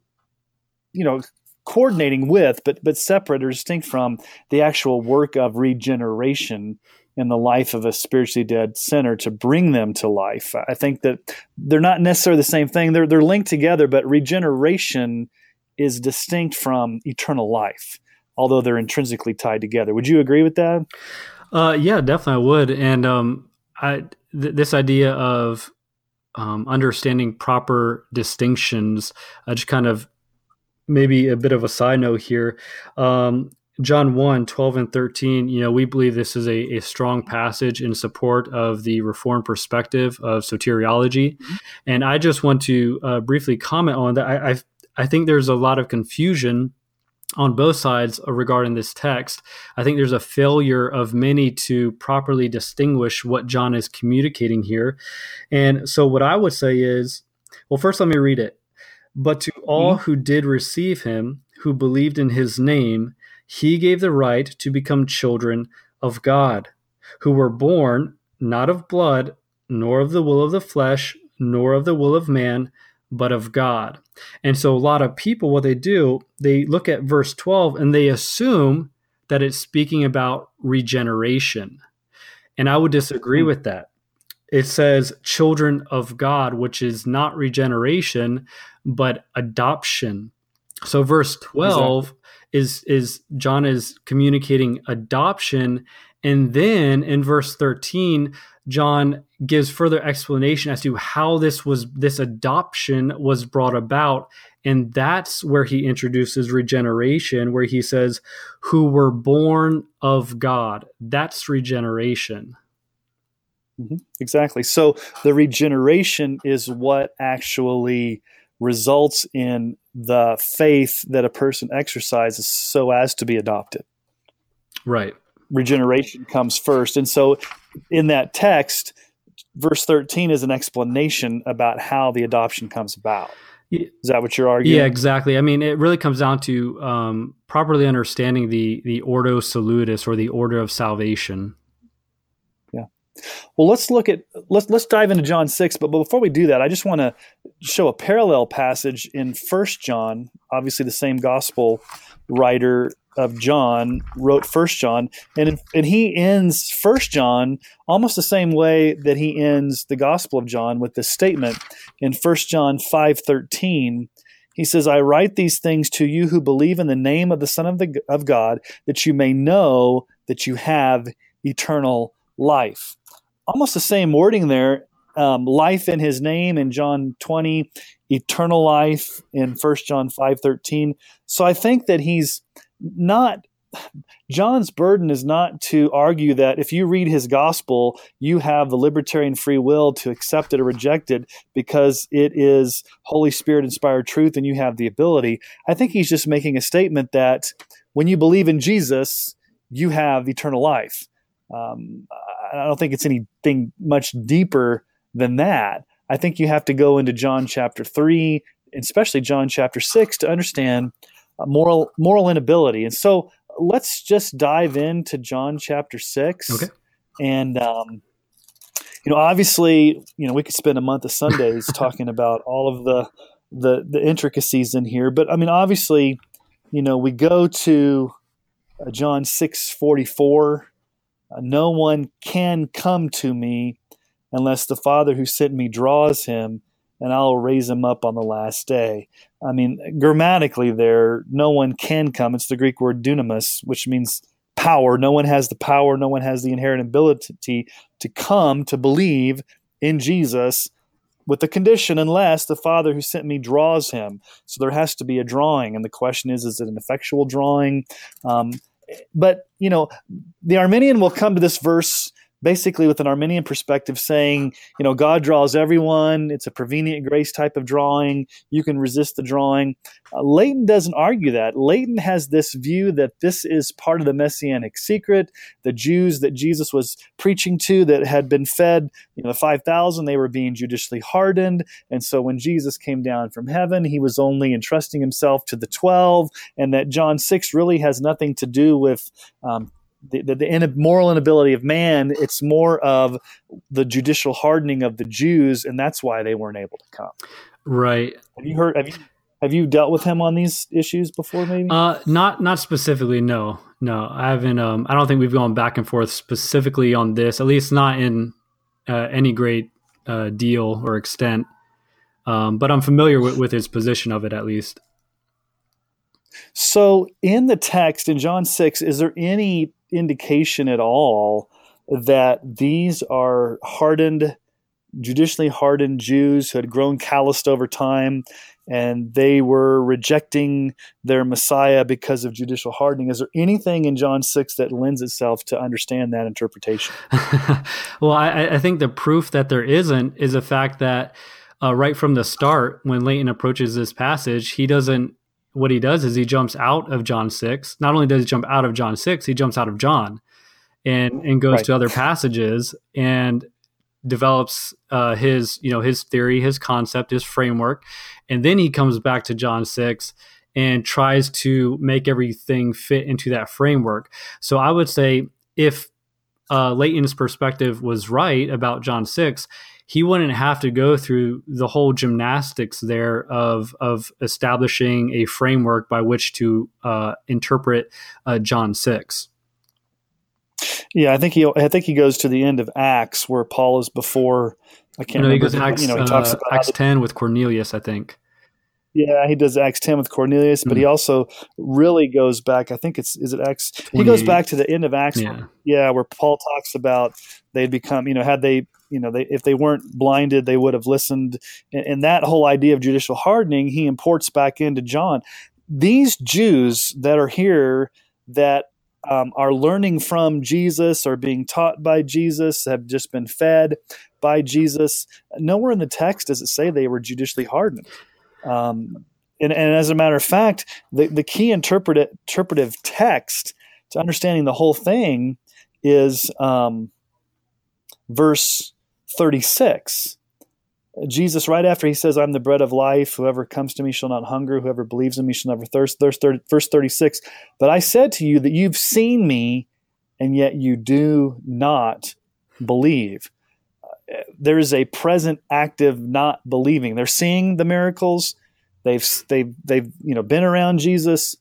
S1: you know, coordinating with, but but separate or distinct from the actual work of regeneration in the life of a spiritually dead sinner to bring them to life. I think that they're not necessarily the same thing. They're they're linked together, but regeneration is distinct from eternal life, although they're intrinsically tied together. Would you agree with that?
S2: Uh, yeah, definitely I would. And um, I th- this idea of um, understanding proper distinctions, I just kind of maybe a bit of a side note here. Um, John 1, 12 and 13, you know, we believe this is a, a strong passage in support of the Reformed perspective of soteriology. Mm-hmm. And I just want to uh, briefly comment on that. I, I, I think there's a lot of confusion on both sides regarding this text. I think there's a failure of many to properly distinguish what John is communicating here. And so, what I would say is well, first, let me read it. But to all mm-hmm. who did receive him, who believed in his name, he gave the right to become children of God, who were born not of blood, nor of the will of the flesh, nor of the will of man, but of God. And so a lot of people, what they do, they look at verse 12 and they assume that it's speaking about regeneration. And I would disagree hmm. with that. It says children of God, which is not regeneration, but adoption. So verse 12 exactly. is is John is communicating adoption and then in verse 13 John gives further explanation as to how this was this adoption was brought about and that's where he introduces regeneration where he says who were born of God that's regeneration
S1: mm-hmm. exactly so the regeneration is what actually results in the faith that a person exercises so as to be adopted
S2: right
S1: regeneration comes first and so in that text verse 13 is an explanation about how the adoption comes about. Is that what you're arguing?
S2: Yeah, exactly. I mean, it really comes down to um, properly understanding the the Ordo Salutis or the order of salvation.
S1: Well, let's look at let's let's dive into John six. But before we do that, I just want to show a parallel passage in First John. Obviously, the same gospel writer of John wrote First John, and and he ends First John almost the same way that he ends the Gospel of John with this statement in First John five thirteen. He says, "I write these things to you who believe in the name of the Son of the of God, that you may know that you have eternal life." Almost the same wording there. Um, life in His name in John twenty, eternal life in First John five thirteen. So I think that he's not John's burden is not to argue that if you read his gospel, you have the libertarian free will to accept it or reject it because it is Holy Spirit inspired truth and you have the ability. I think he's just making a statement that when you believe in Jesus, you have eternal life. Um, I don't think it's anything much deeper than that. I think you have to go into John chapter 3, especially John chapter 6, to understand moral moral inability. And so let's just dive into John chapter six.
S2: Okay.
S1: And um, you know, obviously, you know, we could spend a month of Sundays talking about all of the the the intricacies in here, but I mean, obviously, you know, we go to uh, John six forty four. Uh, no one can come to me unless the Father who sent me draws him, and I'll raise him up on the last day. I mean, grammatically, there, no one can come. It's the Greek word dunamis, which means power. No one has the power, no one has the inherent ability to come to believe in Jesus with the condition unless the Father who sent me draws him. So there has to be a drawing. And the question is, is it an effectual drawing? Um, but, you know, the Arminian will come to this verse basically with an Arminian perspective saying, you know, God draws everyone. It's a prevenient grace type of drawing. You can resist the drawing. Uh, Leighton doesn't argue that. Leighton has this view that this is part of the messianic secret. The Jews that Jesus was preaching to that had been fed, you know, the 5,000, they were being judicially hardened. And so when Jesus came down from heaven, he was only entrusting himself to the 12, and that John 6 really has nothing to do with um, the, the, the moral inability of man. It's more of the judicial hardening of the Jews, and that's why they weren't able to come.
S2: Right.
S1: Have you heard? Have you have you dealt with him on these issues before? Maybe.
S2: Uh, not not specifically. No. no, I haven't. Um, I don't think we've gone back and forth specifically on this, at least not in uh, any great uh, deal or extent. Um, but I'm familiar with, with his position of it at least.
S1: So, in the text in John 6, is there any indication at all that these are hardened, judicially hardened Jews who had grown calloused over time and they were rejecting their Messiah because of judicial hardening? Is there anything in John 6 that lends itself to understand that interpretation?
S2: well, I, I, think the proof that there isn't is the fact that. Uh, right from the start, when Leighton approaches this passage, he doesn't what he does is he jumps out of John 6. Not only does he jump out of John 6, he jumps out of John and and goes right. to other passages and develops uh, his you know his theory, his concept, his framework, and then he comes back to John 6 and tries to make everything fit into that framework. So I would say if uh, Leighton's perspective was right about John 6, he wouldn't have to go through the whole gymnastics there of of establishing a framework by which to uh, interpret uh, John six.
S1: Yeah, I think he I think he goes to the end of Acts where Paul is before. I can't
S2: no,
S1: remember.
S2: He goes Acts, you know, he talks uh, about Acts ten with Cornelius, I think.
S1: Yeah, he does Acts ten with Cornelius, but mm-hmm. he also really goes back. I think it's is it Acts. He goes back to the end of Acts. Yeah. Where, yeah, where Paul talks about they'd become, you know, had they you know, they, if they weren't blinded, they would have listened. And, and that whole idea of judicial hardening, he imports back into John. These Jews that are here that um, are learning from Jesus, are being taught by Jesus, have just been fed by Jesus. Nowhere in the text does it say they were judicially hardened. Um, and, and, as a matter of fact, the, the key interpret- interpretive text to understanding the whole thing is um, verse 36. Jesus, right after he says, I'm the bread of life, whoever comes to me shall not hunger, whoever believes in me shall never thirst. Verse 36, but I said to you that you've seen me, and yet you do not believe. There is a present active not believing. They're seeing the miracles. They've, they've, they've you know, been around Jesus.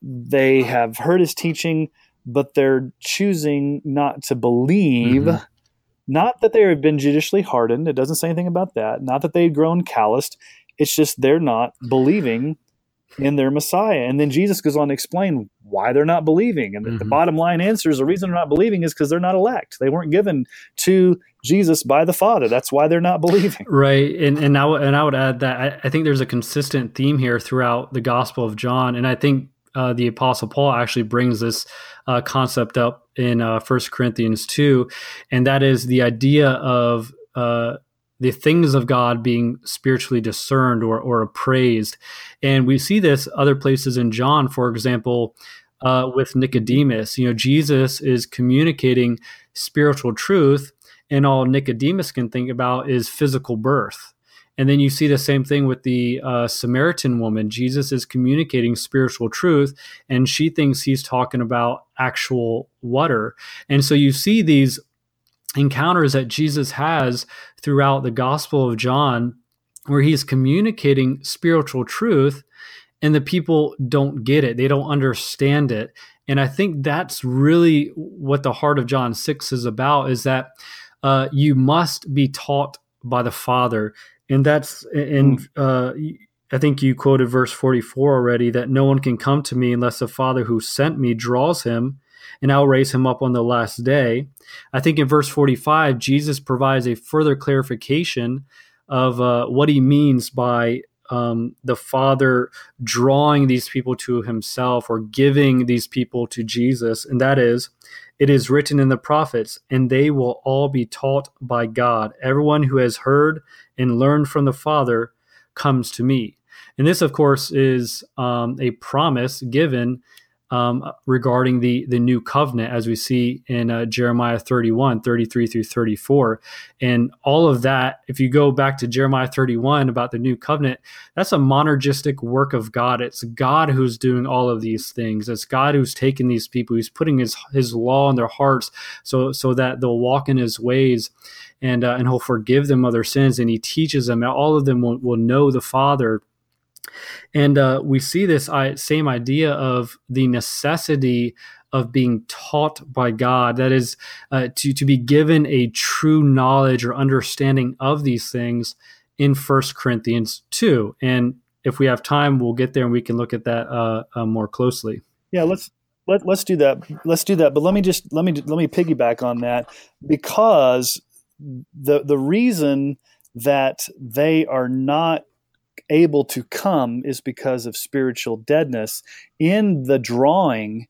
S1: They have heard his teaching, but they're choosing not to believe. Mm-hmm not that they have been judicially hardened. It doesn't say anything about that. Not that they've grown calloused. It's just they're not believing in their Messiah. And then Jesus goes on to explain why they're not believing. And mm-hmm. the bottom line answer is the reason they're not believing is because they're not elect. They weren't given to Jesus by the Father. That's why they're not believing.
S2: Right. And and I, and I would add that I, I think there's a consistent theme here throughout the Gospel of John. And I think uh, the Apostle Paul actually brings this uh, concept up in uh, First Corinthians 2, and that is the idea of uh, the things of God being spiritually discerned or, or appraised. And we see this other places in John, for example, uh, with Nicodemus. You know, Jesus is communicating spiritual truth, and all Nicodemus can think about is physical birth. And then you see the same thing with the uh, Samaritan woman. Jesus is communicating spiritual truth, and she thinks he's talking about actual water. And so you see these encounters that Jesus has throughout the Gospel of John where he's communicating spiritual truth and the people don't get it they don't understand it and i think that's really what the heart of john 6 is about is that uh, you must be taught by the father and that's and hmm. uh, I think you quoted verse 44 already that no one can come to me unless the Father who sent me draws him, and I'll raise him up on the last day. I think in verse 45, Jesus provides a further clarification of uh, what he means by um, the Father drawing these people to himself or giving these people to Jesus, and that is, it is written in the prophets, and they will all be taught by God. Everyone who has heard and learned from the Father comes to me. And this, of course, is um, a promise given um, regarding the, the new covenant, as we see in uh, Jeremiah 31, 33 through 34. And all of that, if you go back to Jeremiah 31 about the new covenant, that's a monergistic work of God. It's God who's doing all of these things. It's God who's taking these people, He's putting His, his law in their hearts so, so that they'll walk in His ways and, uh, and He'll forgive them of their sins. And He teaches them, all of them will, will know the Father and uh, we see this same idea of the necessity of being taught by God, that is, uh, to, to be given a true knowledge or understanding of these things in First Corinthians 2. And if we have time, we'll get there and we can look at that uh, uh, more closely.
S1: Yeah, let's let, let's do that. Let's do that. But let me just let me let me piggyback on that because the the reason that they are not able to come is because of spiritual deadness. In the drawing,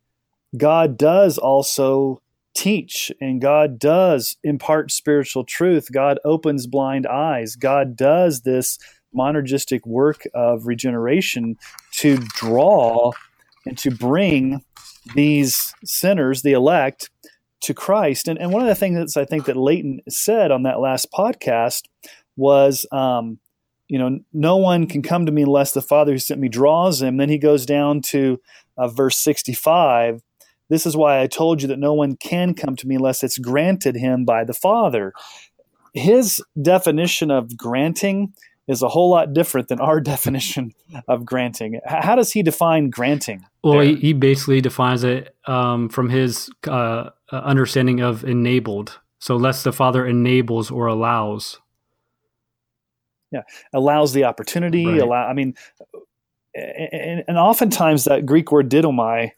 S1: God does also teach and God does impart spiritual truth. God opens blind eyes. God does this monergistic work of regeneration to draw and to bring these sinners, the elect, to Christ. And, and one of the things that I think that Leighton said on that last podcast was, um, you know, no one can come to me unless the Father who sent me draws him. Then he goes down to uh, verse 65. This is why I told you that no one can come to me unless it's granted him by the Father. His definition of granting is a whole lot different than our definition of granting. How does he define granting?
S2: Well, he, he, basically defines it um, from his uh, uh, understanding of enabled. So, less the Father enables or allows.
S1: Yeah, allows the opportunity. Right. Allow. I mean, and, and oftentimes that Greek word didomai,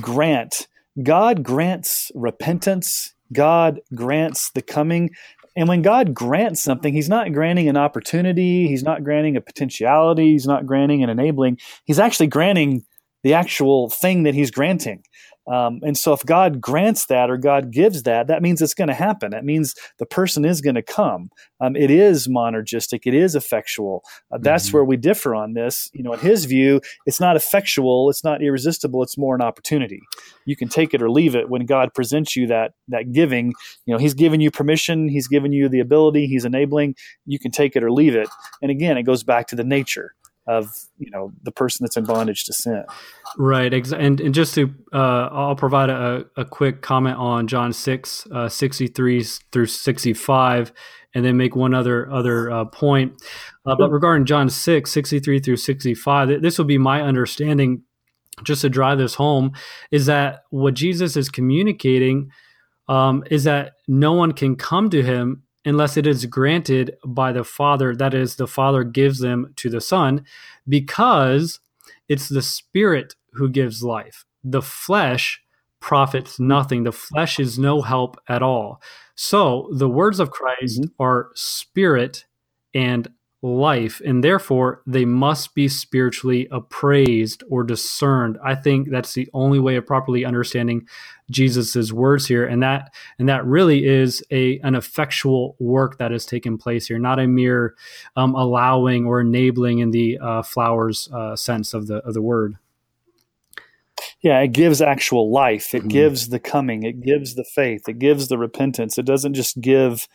S1: grant. God grants repentance. God grants the coming. And when God grants something, He's not granting an opportunity, He's not granting a potentiality, He's not granting an enabling. He's actually granting the actual thing that He's granting. Um, and so, if God grants that or God gives that, that means it's going to happen. That means the person is going to come. Um, it is monergistic. It is effectual. Uh, that's mm-hmm. where we differ on this. You know, in His view, it's not effectual. It's not irresistible. It's more an opportunity. You can take it or leave it. When God presents you that that giving, you know, He's given you permission. He's given you the ability. He's enabling. You can take it or leave it. And again, it goes back to the nature of you know the person that's in bondage to sin.
S2: Right and and just to uh, i'll provide a, a quick comment on john 6 uh, 63 through 65 and then make one other other uh, point. Uh, but regarding john 6 63 through 65 this will be my understanding just to drive this home is that what jesus is communicating um, is that no one can come to him unless it is granted by the Father, that is, the Father gives them to the Son, because it's the Spirit who gives life. The flesh profits nothing. The flesh is no help at all. So the words of Christ mm-hmm. are spirit and life, and therefore they must be spiritually appraised or discerned. I think that's the only way of properly understanding Jesus's words here, and that and that really is a an effectual work that has taken place here, not a mere um, allowing or enabling in the uh, flowers uh, sense of the of the word.
S1: Yeah, it gives actual life. It mm-hmm. gives the coming. It gives the faith. It gives the repentance. It doesn't just give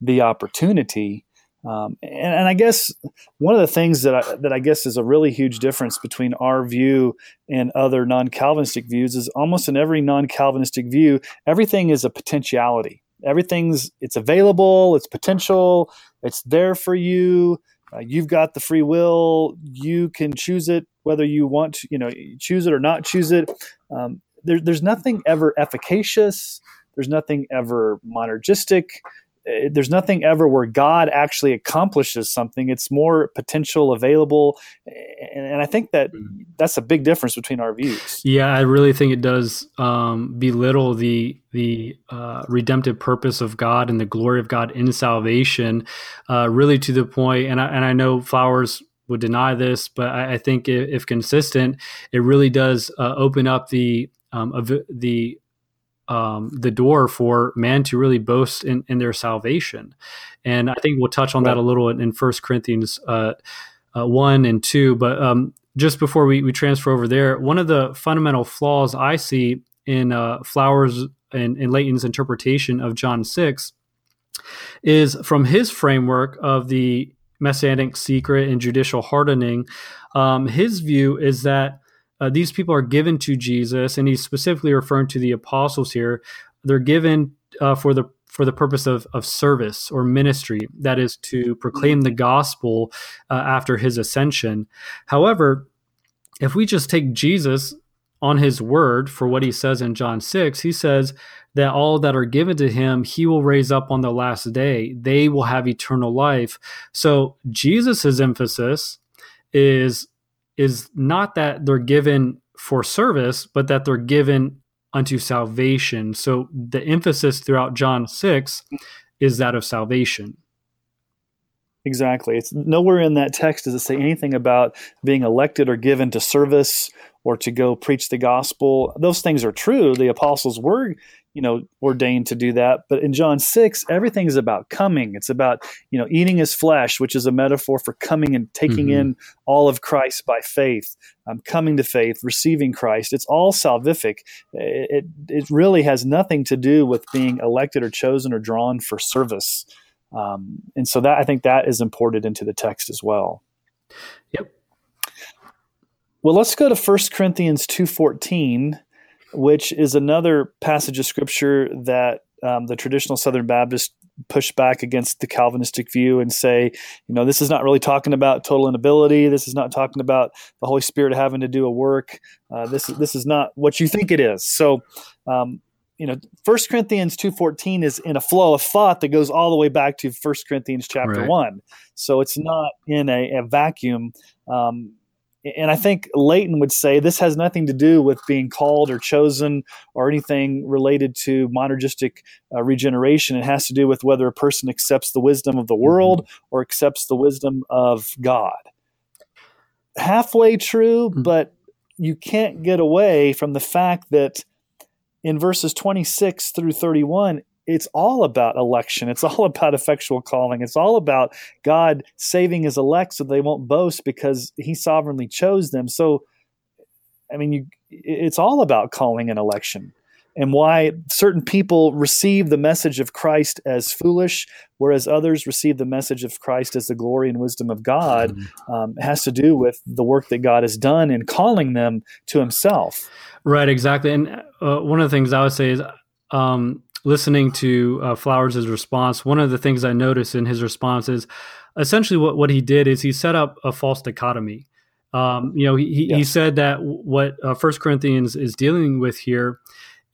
S1: the opportunity um, and, and, I guess one of the things that I, that I guess is a really huge difference between our view and other non-Calvinistic views is almost in every non-Calvinistic view, everything is a potentiality. Everything's it's available, it's potential, it's there for you. Uh, you've got the free will. You can choose it whether you want to, you know, choose it or not choose it. Um, there, there's nothing ever efficacious. There's nothing ever monergistic. Uh, there's nothing ever where God actually accomplishes something. It's more potential available, and, and, I think that mm-hmm. that's a big difference between our views.
S2: Yeah, I really think it does um, belittle the the uh, redemptive purpose of God and the glory of God in salvation, uh, really to the point. And I, and I know Flowers would deny this, but I, I think if, if, consistent, it really does uh, open up the um, of the um, the door for man to really boast in, in, their salvation. And I think we'll touch on that a little in, First Corinthians uh, uh, 1 and 2. But um, just before we, we transfer over there, one of the fundamental flaws I see in uh, Flowers and, and Leighton's interpretation of John 6 is from his framework of the messianic secret and judicial hardening. Um, his view is that uh, these people are given to Jesus, and he's specifically referring to the apostles here. They're given uh, for the for the purpose of, of service or ministry, that is to proclaim the gospel uh, after his ascension. However, if we just take Jesus on his word for what he says in John 6, he says that all that are given to him, he will raise up on the last day. They will have eternal life. So Jesus's emphasis is is not that they're given for service, but that they're given unto salvation. So the emphasis throughout John 6 is that of salvation.
S1: Exactly. It's nowhere in that text does it say anything about being elected or given to service or to go preach the gospel. Those things are true. The apostles were, you know, ordained to do that. But in John 6, everything is about coming. It's about, you know, eating his flesh, which is a metaphor for coming and taking mm-hmm. in all of Christ by faith, um, coming to faith, receiving Christ. It's all salvific. It, it, it really has nothing to do with being elected or chosen or drawn for service. Um, and so that I think that is imported into the text as well.
S2: Yep.
S1: Well, let's go to 1 Corinthians 2.14, which is another passage of scripture that um, the traditional Southern Baptist push back against the Calvinistic view and say, you know, this is not really talking about total inability. This is not talking about the Holy Spirit having to do a work. Uh, this this is not what you think it is. So, um, you know, First Corinthians two fourteen is in a flow of thought that goes all the way back to First Corinthians chapter right. one. So it's not in a, a vacuum. Um, and I think Leighton would say this has nothing to do with being called or chosen or anything related to monergistic uh, regeneration. It has to do with whether a person accepts the wisdom of the mm-hmm. world mm-hmm. or accepts the wisdom of God. Halfway true, mm-hmm. but you can't get away from the fact that in verses 26 through 31, it's all about election. It's all about effectual calling. It's all about God saving his elect so they won't boast because he sovereignly chose them. So, I mean, you, it's all about calling and election and why certain people receive the message of Christ as foolish, whereas others receive the message of Christ as the glory and wisdom of God, mm-hmm. um, has to do with the work that God has done in calling them to Himself.
S2: Right, exactly. And uh, one of the things I would say is um, listening to uh, Flowers' response, one of the things I noticed in his response is essentially what, what he did is he set up a false dichotomy. Um, you know, he, yeah. he said that what uh, First Corinthians is dealing with here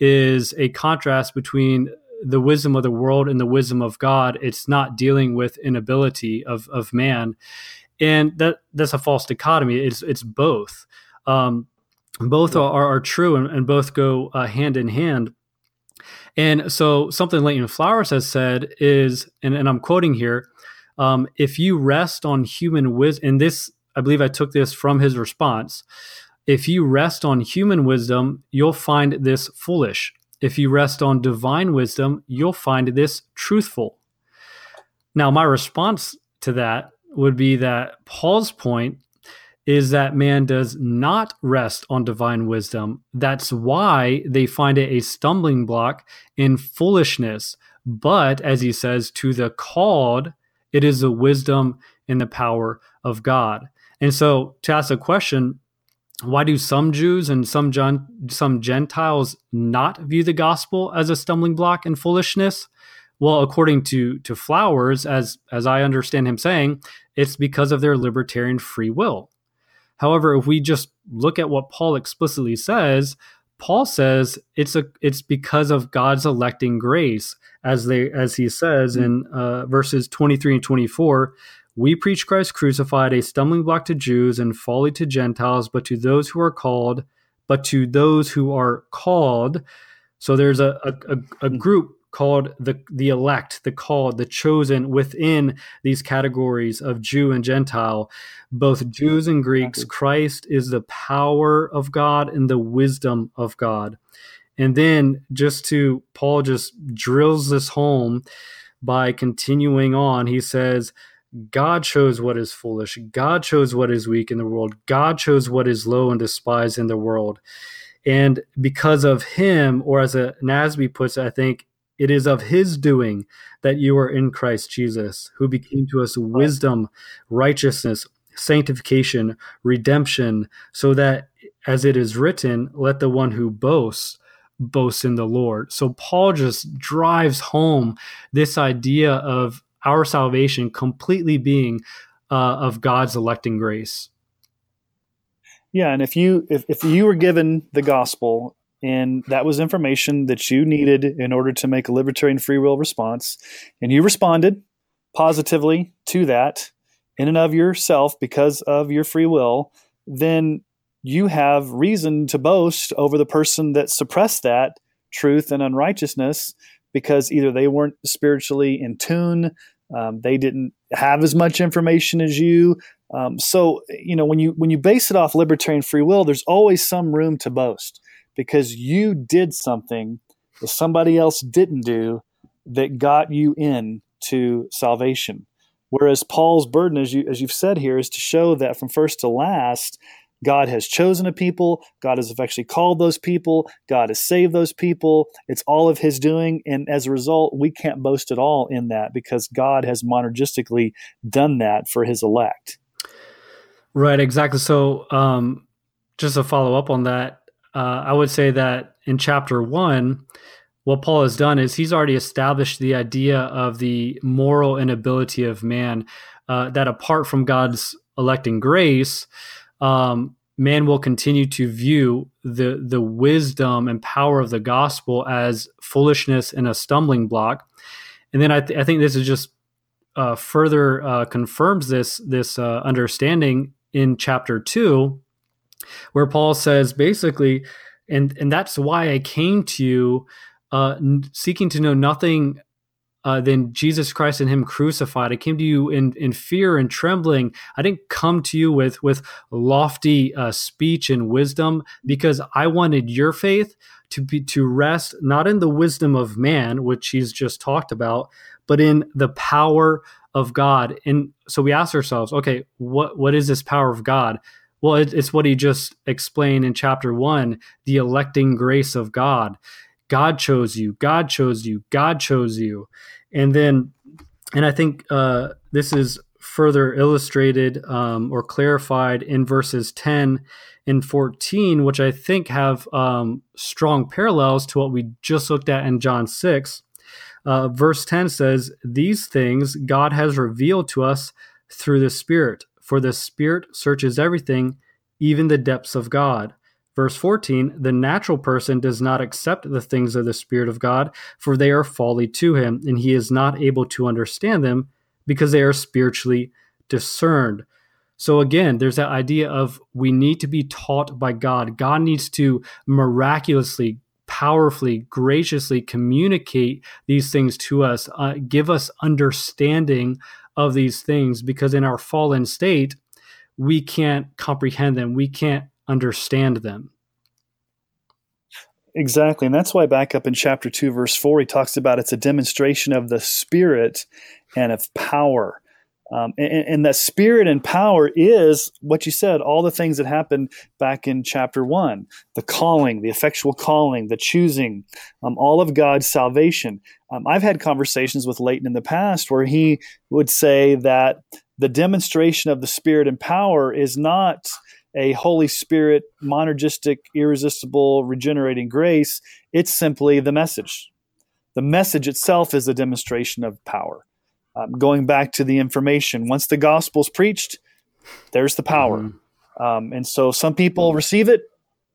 S2: is a contrast between the wisdom of the world and the wisdom of God. It's not dealing with inability of, of man. And that that's a false dichotomy. It's it's both. Um, both are, are true and, and both go uh, hand in hand. And so, something Leighton Flowers has said is, and, and I'm quoting here, um, if you rest on human wisdom, and this, I believe I took this from his response. If you rest on human wisdom, you'll find this foolish. If you rest on divine wisdom, you'll find this truthful. Now, my response to that would be that Paul's point is that man does not rest on divine wisdom. That's why they find it a stumbling block in foolishness. But as he says, to the called, it is the wisdom and the power of God. And so to ask a question, why do some Jews and some some Gentiles not view the gospel as a stumbling block and foolishness? Well, according to to Flowers, as as I understand him saying, it's because of their libertarian free will. However, if we just look at what Paul explicitly says, Paul says it's a it's because of God's electing grace, as they as he says in uh, verses twenty three and twenty four. We preach Christ crucified, a stumbling block to Jews and folly to Gentiles, but to those who are called, but to those who are called. So there's a, a, a group called the the elect, the called, the chosen within these categories of Jew and Gentile, both Jews and Greeks. Christ is the power of God and the wisdom of God. And then just to Paul just drills this home by continuing on. He says, God chose what is foolish. God chose what is weak in the world. God chose what is low and despised in the world. And because of him, or as a Nasby puts it, I think it is of his doing that you are in Christ Jesus, who became to us wisdom, righteousness, sanctification, redemption, so that, as it is written, let the one who boasts boast in the Lord. So Paul just drives home this idea of our salvation completely being uh, of God's electing grace.
S1: Yeah, and if you if, if you were given the gospel and that was information that you needed in order to make a libertarian free will response, and you responded positively to that in and of yourself because of your free will, then you have reason to boast over the person that suppressed that truth and unrighteousness because either they weren't spiritually in tune, um, they didn't have as much information as you. Um, so you know when you when you base it off libertarian free will, there's always some room to boast because you did something that somebody else didn't do that got you in to salvation. Whereas Paul's burden, as you as you've said here, is to show that from first to last, God has chosen a people, God has effectually called those people, God has saved those people. It's all of his doing. And as a result, we can't boast at all in that because God has monergistically done that for his elect.
S2: Right, exactly. So um, just to follow up on that, uh, I would say that in chapter one, what Paul has done is he's already established the idea of the moral inability of man, uh, that apart from God's electing grace, um, man will continue to view the the wisdom and power of the gospel as foolishness and a stumbling block. And then I, th- I think this is just uh, further uh, confirms this this uh, understanding in chapter two where Paul says basically, and and that's why I came to you, uh, seeking to know nothing uh, than Jesus Christ and Him crucified. I came to you in in fear and trembling. I didn't come to you with with lofty uh, speech and wisdom because I wanted your faith to be to rest not in the wisdom of man, which He's just talked about, but in the power of God. And so we ask ourselves, okay, what what is this power of God? Well, it, it's what he just explained in chapter one the electing grace of God. God chose you, God chose you, God chose you. And then, and I think uh, this is further illustrated um, or clarified in verses 10 and 14, which I think have um, strong parallels to what we just looked at in John 6. Uh, verse 10 says, These things God has revealed to us through the Spirit for the Spirit searches everything, even the depths of God. Verse 14 The natural person does not accept the things of the Spirit of God, for they are folly to him, and he is not able to understand them because they are spiritually discerned. So again, there's that idea of we need to be taught by God. God needs to miraculously, powerfully, graciously communicate these things to us, uh, give us understanding of these things because in our fallen state, we can't comprehend them, we can't understand them.
S1: Exactly. And that's why back up in chapter 2, verse 4, he talks about it's a demonstration of the spirit and of power. Um, and, and, that spirit and power is what you said, all the things that happened back in chapter one the calling, the effectual calling, the choosing, um, all of God's salvation. Um, I've had conversations with Leighton in the past where he would say that the demonstration of the spirit and power is not a Holy Spirit, monergistic, irresistible, regenerating grace. It's simply the message. The message itself is a demonstration of power um, going back to the information. Once the gospel's preached, there's the power. Mm-hmm. Um, and so some people receive it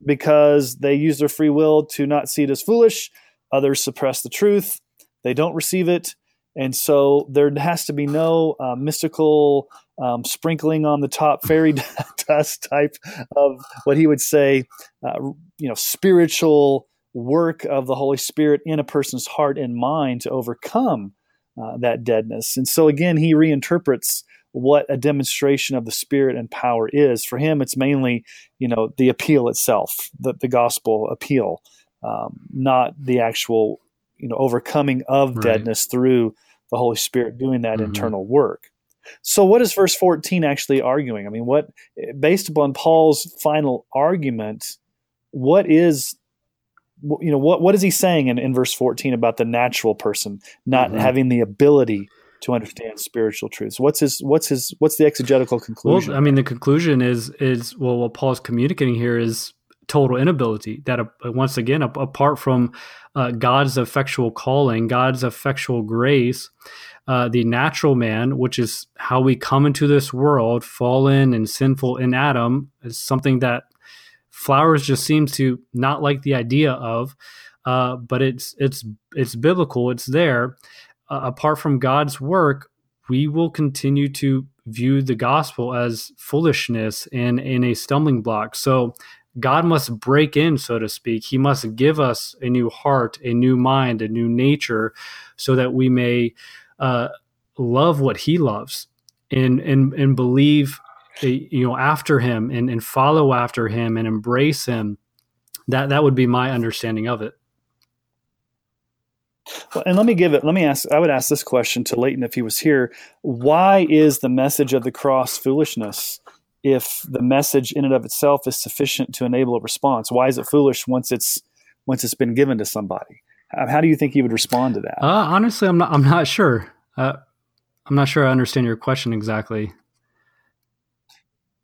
S1: because they use their free will to not see it as foolish. Others suppress the truth. They don't receive it. And so there has to be no uh, mystical um, sprinkling on the top fairy dust type of what he would say, uh, you know, spiritual work of the Holy Spirit in a person's heart and mind to overcome uh, that deadness. And so again, he reinterprets what a demonstration of the spirit and power is. For him, it's mainly, you know, the appeal itself, the, the gospel appeal, um, not the actual, you know, overcoming of right. deadness through the Holy Spirit doing that mm-hmm. internal work. So, what is verse 14 actually arguing? I mean, what, based upon Paul's final argument, what is you know what what is he saying in, in verse 14 about the natural person not mm-hmm. having the ability to understand spiritual truths what's his what's his what's the exegetical conclusion
S2: well i mean the conclusion is is well what paul's communicating here is total inability. That uh, once again, apart from uh, God's effectual calling, God's effectual grace, uh, the natural man, which is how we come into this world, fallen and sinful in Adam, is something that flowers just seems to not like the idea of. Uh, but it's it's it's biblical. It's there. Uh, apart from God's work, we will continue to view the gospel as foolishness and in a stumbling block. So God must break in, so to speak. He must give us a new heart, a new mind, a new nature, so that we may uh, love what He loves and and and believe, you know, after Him and and follow after Him and embrace Him. That that would be my understanding of it.
S1: Well, and let me give it. Let me ask. I would ask this question to Leighton if he was here. Why is the message of the cross foolishness? If the message in and of itself is sufficient to enable a response, why is it foolish once it's once it's been given to somebody? How do you think he would respond to that?
S2: Uh, honestly, I'm not. I'm not sure. Uh, I'm not sure I understand your question exactly.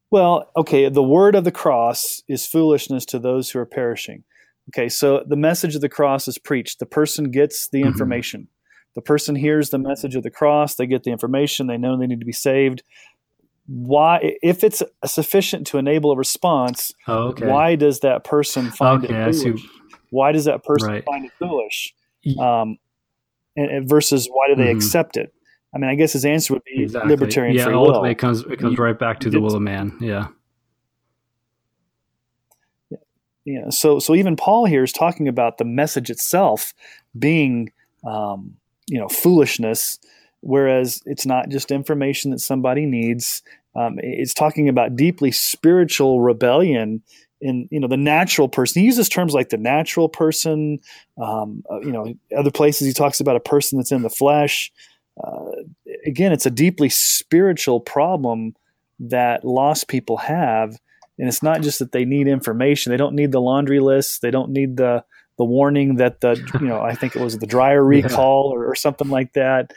S1: Well, okay. The word of the cross is foolishness to those who are perishing. Okay, so the message of the cross is preached. The person gets the mm-hmm. information. The person hears the message of the cross, they get the information, they know they need to be saved. Why, if it's sufficient to enable a response, oh, okay. why does that person find okay, it foolish? Why does that person right. find it foolish? Um, and, and versus why do they mm-hmm. accept it? I mean, I guess his answer would be exactly. libertarian
S2: yeah,
S1: free will.
S2: It comes it comes you, right back to the will of man. Yeah.
S1: Yeah. so so even Paul here is talking about the message itself being um, you know foolishness, whereas it's not just information that somebody needs. Um, it's talking about deeply spiritual rebellion in you know the natural person. He uses terms like the natural person. Um, uh, you know, other places he talks about a person that's in the flesh. Uh, again, it's a deeply spiritual problem that lost people have and it's not just that they need information they don't need the laundry list they don't need the the warning that the you know i think it was the dryer recall yeah. or, or, something like that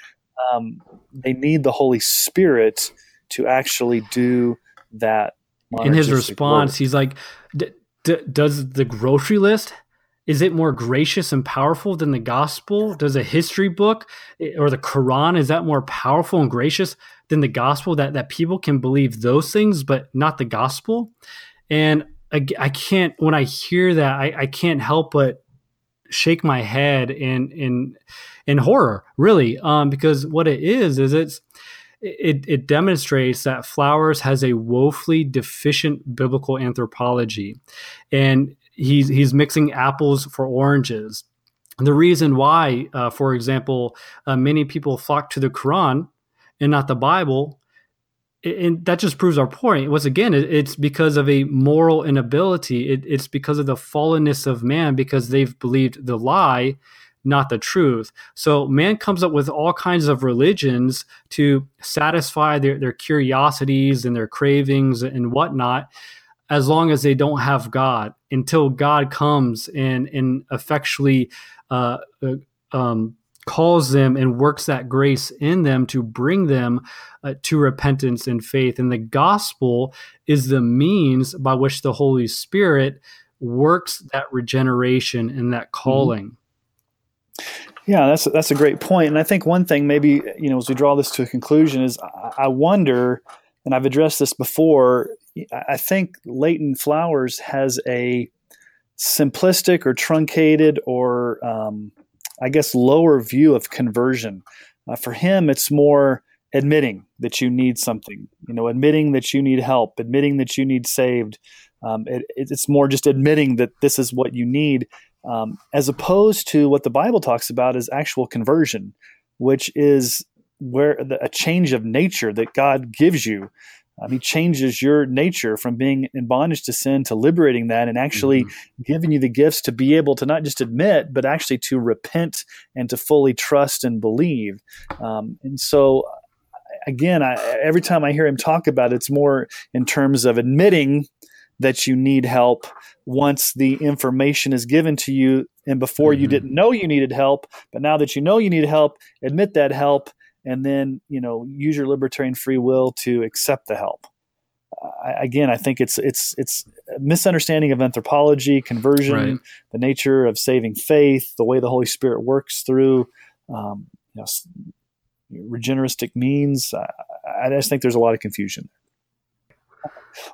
S1: um, they need the holy spirit to actually do that
S2: in his response work. he's like does the grocery list is it more gracious and powerful than the gospel? Does a history book eh, or the quran is that more powerful and gracious than the gospel that that people can believe those things but not the gospel? And I, I can't when i hear that I, I can't help but shake my head in in in horror really um because what it is is it's it, it demonstrates that flowers has a woefully deficient biblical anthropology. And he's he's mixing apples for oranges the reason why uh, for example uh, many people flock to the quran and not the Bible, and that just proves our point. Once again, it's because of a moral inability. it's because of the fallenness of man, because they've believed the lie, not the truth. So man comes up with all kinds of religions to satisfy their, their curiosities and their cravings and whatnot, as long as they don't have God, until God comes and and effectually uh, uh um, calls them and works that grace in them to bring them uh, to repentance and faith. And the gospel is the means by which the Holy Spirit works that regeneration and that mm-hmm. calling.
S1: Yeah, that's that's a great point. And I think one thing, maybe you know, as we draw this to a conclusion, is I wonder, and I've addressed this before. I think Leighton Flowers has a simplistic or truncated or um, I guess, lower view of conversion. Uh, for him, it's more admitting that you need something, you know, admitting that you need help, admitting that you need saved. Um, it, it's more just admitting that this is what you need, um, as opposed to what the Bible talks about is actual conversion, which is where the, a change of nature that God gives you um, he changes your nature from being in bondage to sin to liberating that and actually mm-hmm. giving you the gifts to be able to not just admit, but actually to repent and to fully trust and believe. Um, and so, again, I, every time I hear him talk about it, it's more in terms of admitting that you need help once the information is given to you and before mm-hmm. you didn't know you needed help but now that you know you need help admit that help and then you know use your libertarian free will to accept the help. Uh, again, I think it's it's it's misunderstanding of anthropology, conversion, right. the nature of saving faith, the way the Holy Spirit works through um, you know, regeneristic means. I, I just think there's a lot of confusion.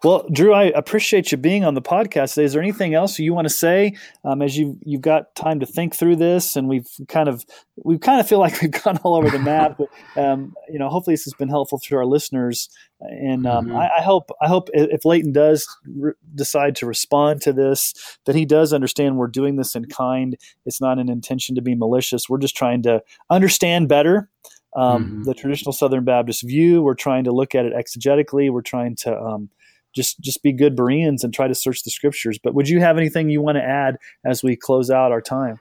S1: Well, Drew, I appreciate you being on the podcast today. Is there anything else you want to say um, as you you've got time to think through this? And we've kind of we kind of feel like we've gone all over the map. But, um, you know, hopefully this has been helpful to our listeners. And um, mm-hmm. I, I, hope I hope if Leighton does re- decide to respond to this, that he does understand we're doing this in kind. It's not an intention to be malicious. We're just trying to understand better. Um, mm-hmm. the traditional Southern Baptist view. We're trying to look at it exegetically. We're trying to um, just just be good Bereans and try to search the scriptures. But would you have anything you want to add as we close out our time?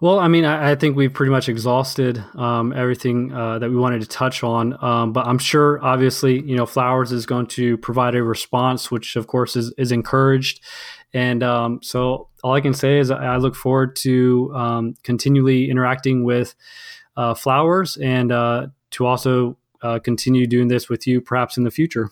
S2: Well, I mean, I, I think we've pretty much exhausted um, everything uh, that we wanted to touch on. Um, but I'm sure, obviously, you know, Flowers is going to provide a response, which of course is, is encouraged. And um, so, all I can say is I look forward to um, continually interacting with uh, Flowers and uh, to also uh, continue doing this with you, perhaps in the future.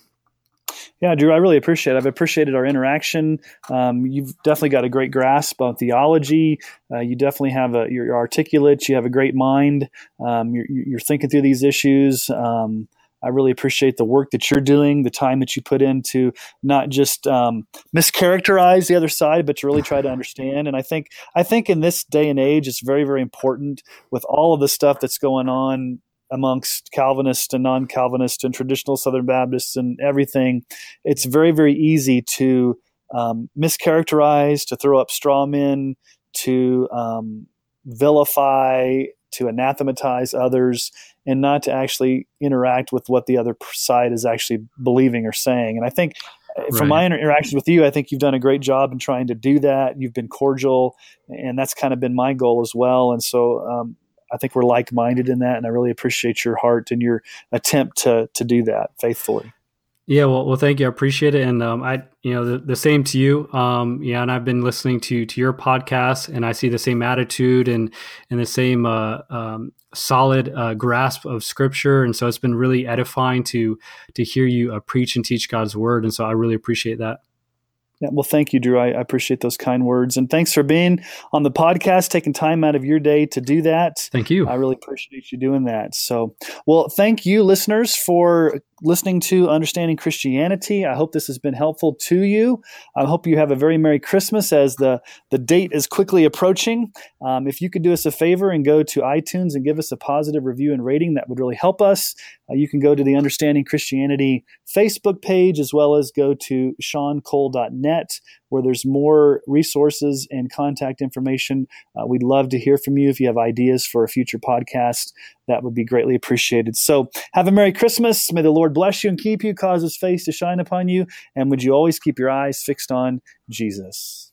S1: Yeah, Drew, I really appreciate it. I've appreciated our interaction. Um, you've definitely got a great grasp on theology. Uh, you definitely have a, you're, articulate. You have a great mind. Um, you're, you're, thinking through these issues. Um, I really appreciate the work that you're doing, the time that you put in to not just um, mischaracterize the other side, but to really try to understand. And I think I think in this day and age, it's very very important with all of the stuff that's going on amongst Calvinists and non Calvinists and traditional Southern Baptists and everything, it's very, very easy to um, mischaracterize, to throw up straw men, to um, vilify, to anathematize others, and not to actually interact with what the other side is actually believing or saying. And I think uh, from right. my interactions with you, I think you've done a great job in trying to do that. You've been cordial, and that's kind of been my goal as well. And so, um, I think we're like minded in that, and I really appreciate your heart and your attempt to to do that faithfully.
S2: Yeah, well, well, thank you. I appreciate it, and um, I, you know, the, the same to you. Um, yeah, and I've been listening to to your podcast, and I see the same attitude and and the same uh, um, solid uh, grasp of Scripture, and so it's been really edifying to to hear you uh, preach and teach God's word, and so I really appreciate that.
S1: Yeah, well, thank you, Drew. I, I, appreciate those kind words. And thanks for being on the podcast, taking time out of your day to do that.
S2: Thank you.
S1: I really appreciate you doing that. So, well, thank you, listeners, for listening to Understanding Christianity. I hope this has been helpful to you. I hope you have a very Merry Christmas as the, the date is quickly approaching. Um, if you could do us a favor and go to iTunes and give us a positive review and rating, that would really help us. Uh, you can go to the Understanding Christianity Facebook page as well as go to seancole.net where there's more resources and contact information. Uh, we'd love to hear from you if you have ideas for a future podcast. That would be greatly appreciated. So, have a Merry Christmas. May the Lord bless you and keep you, cause his face to shine upon you. And would you always keep your eyes fixed on Jesus?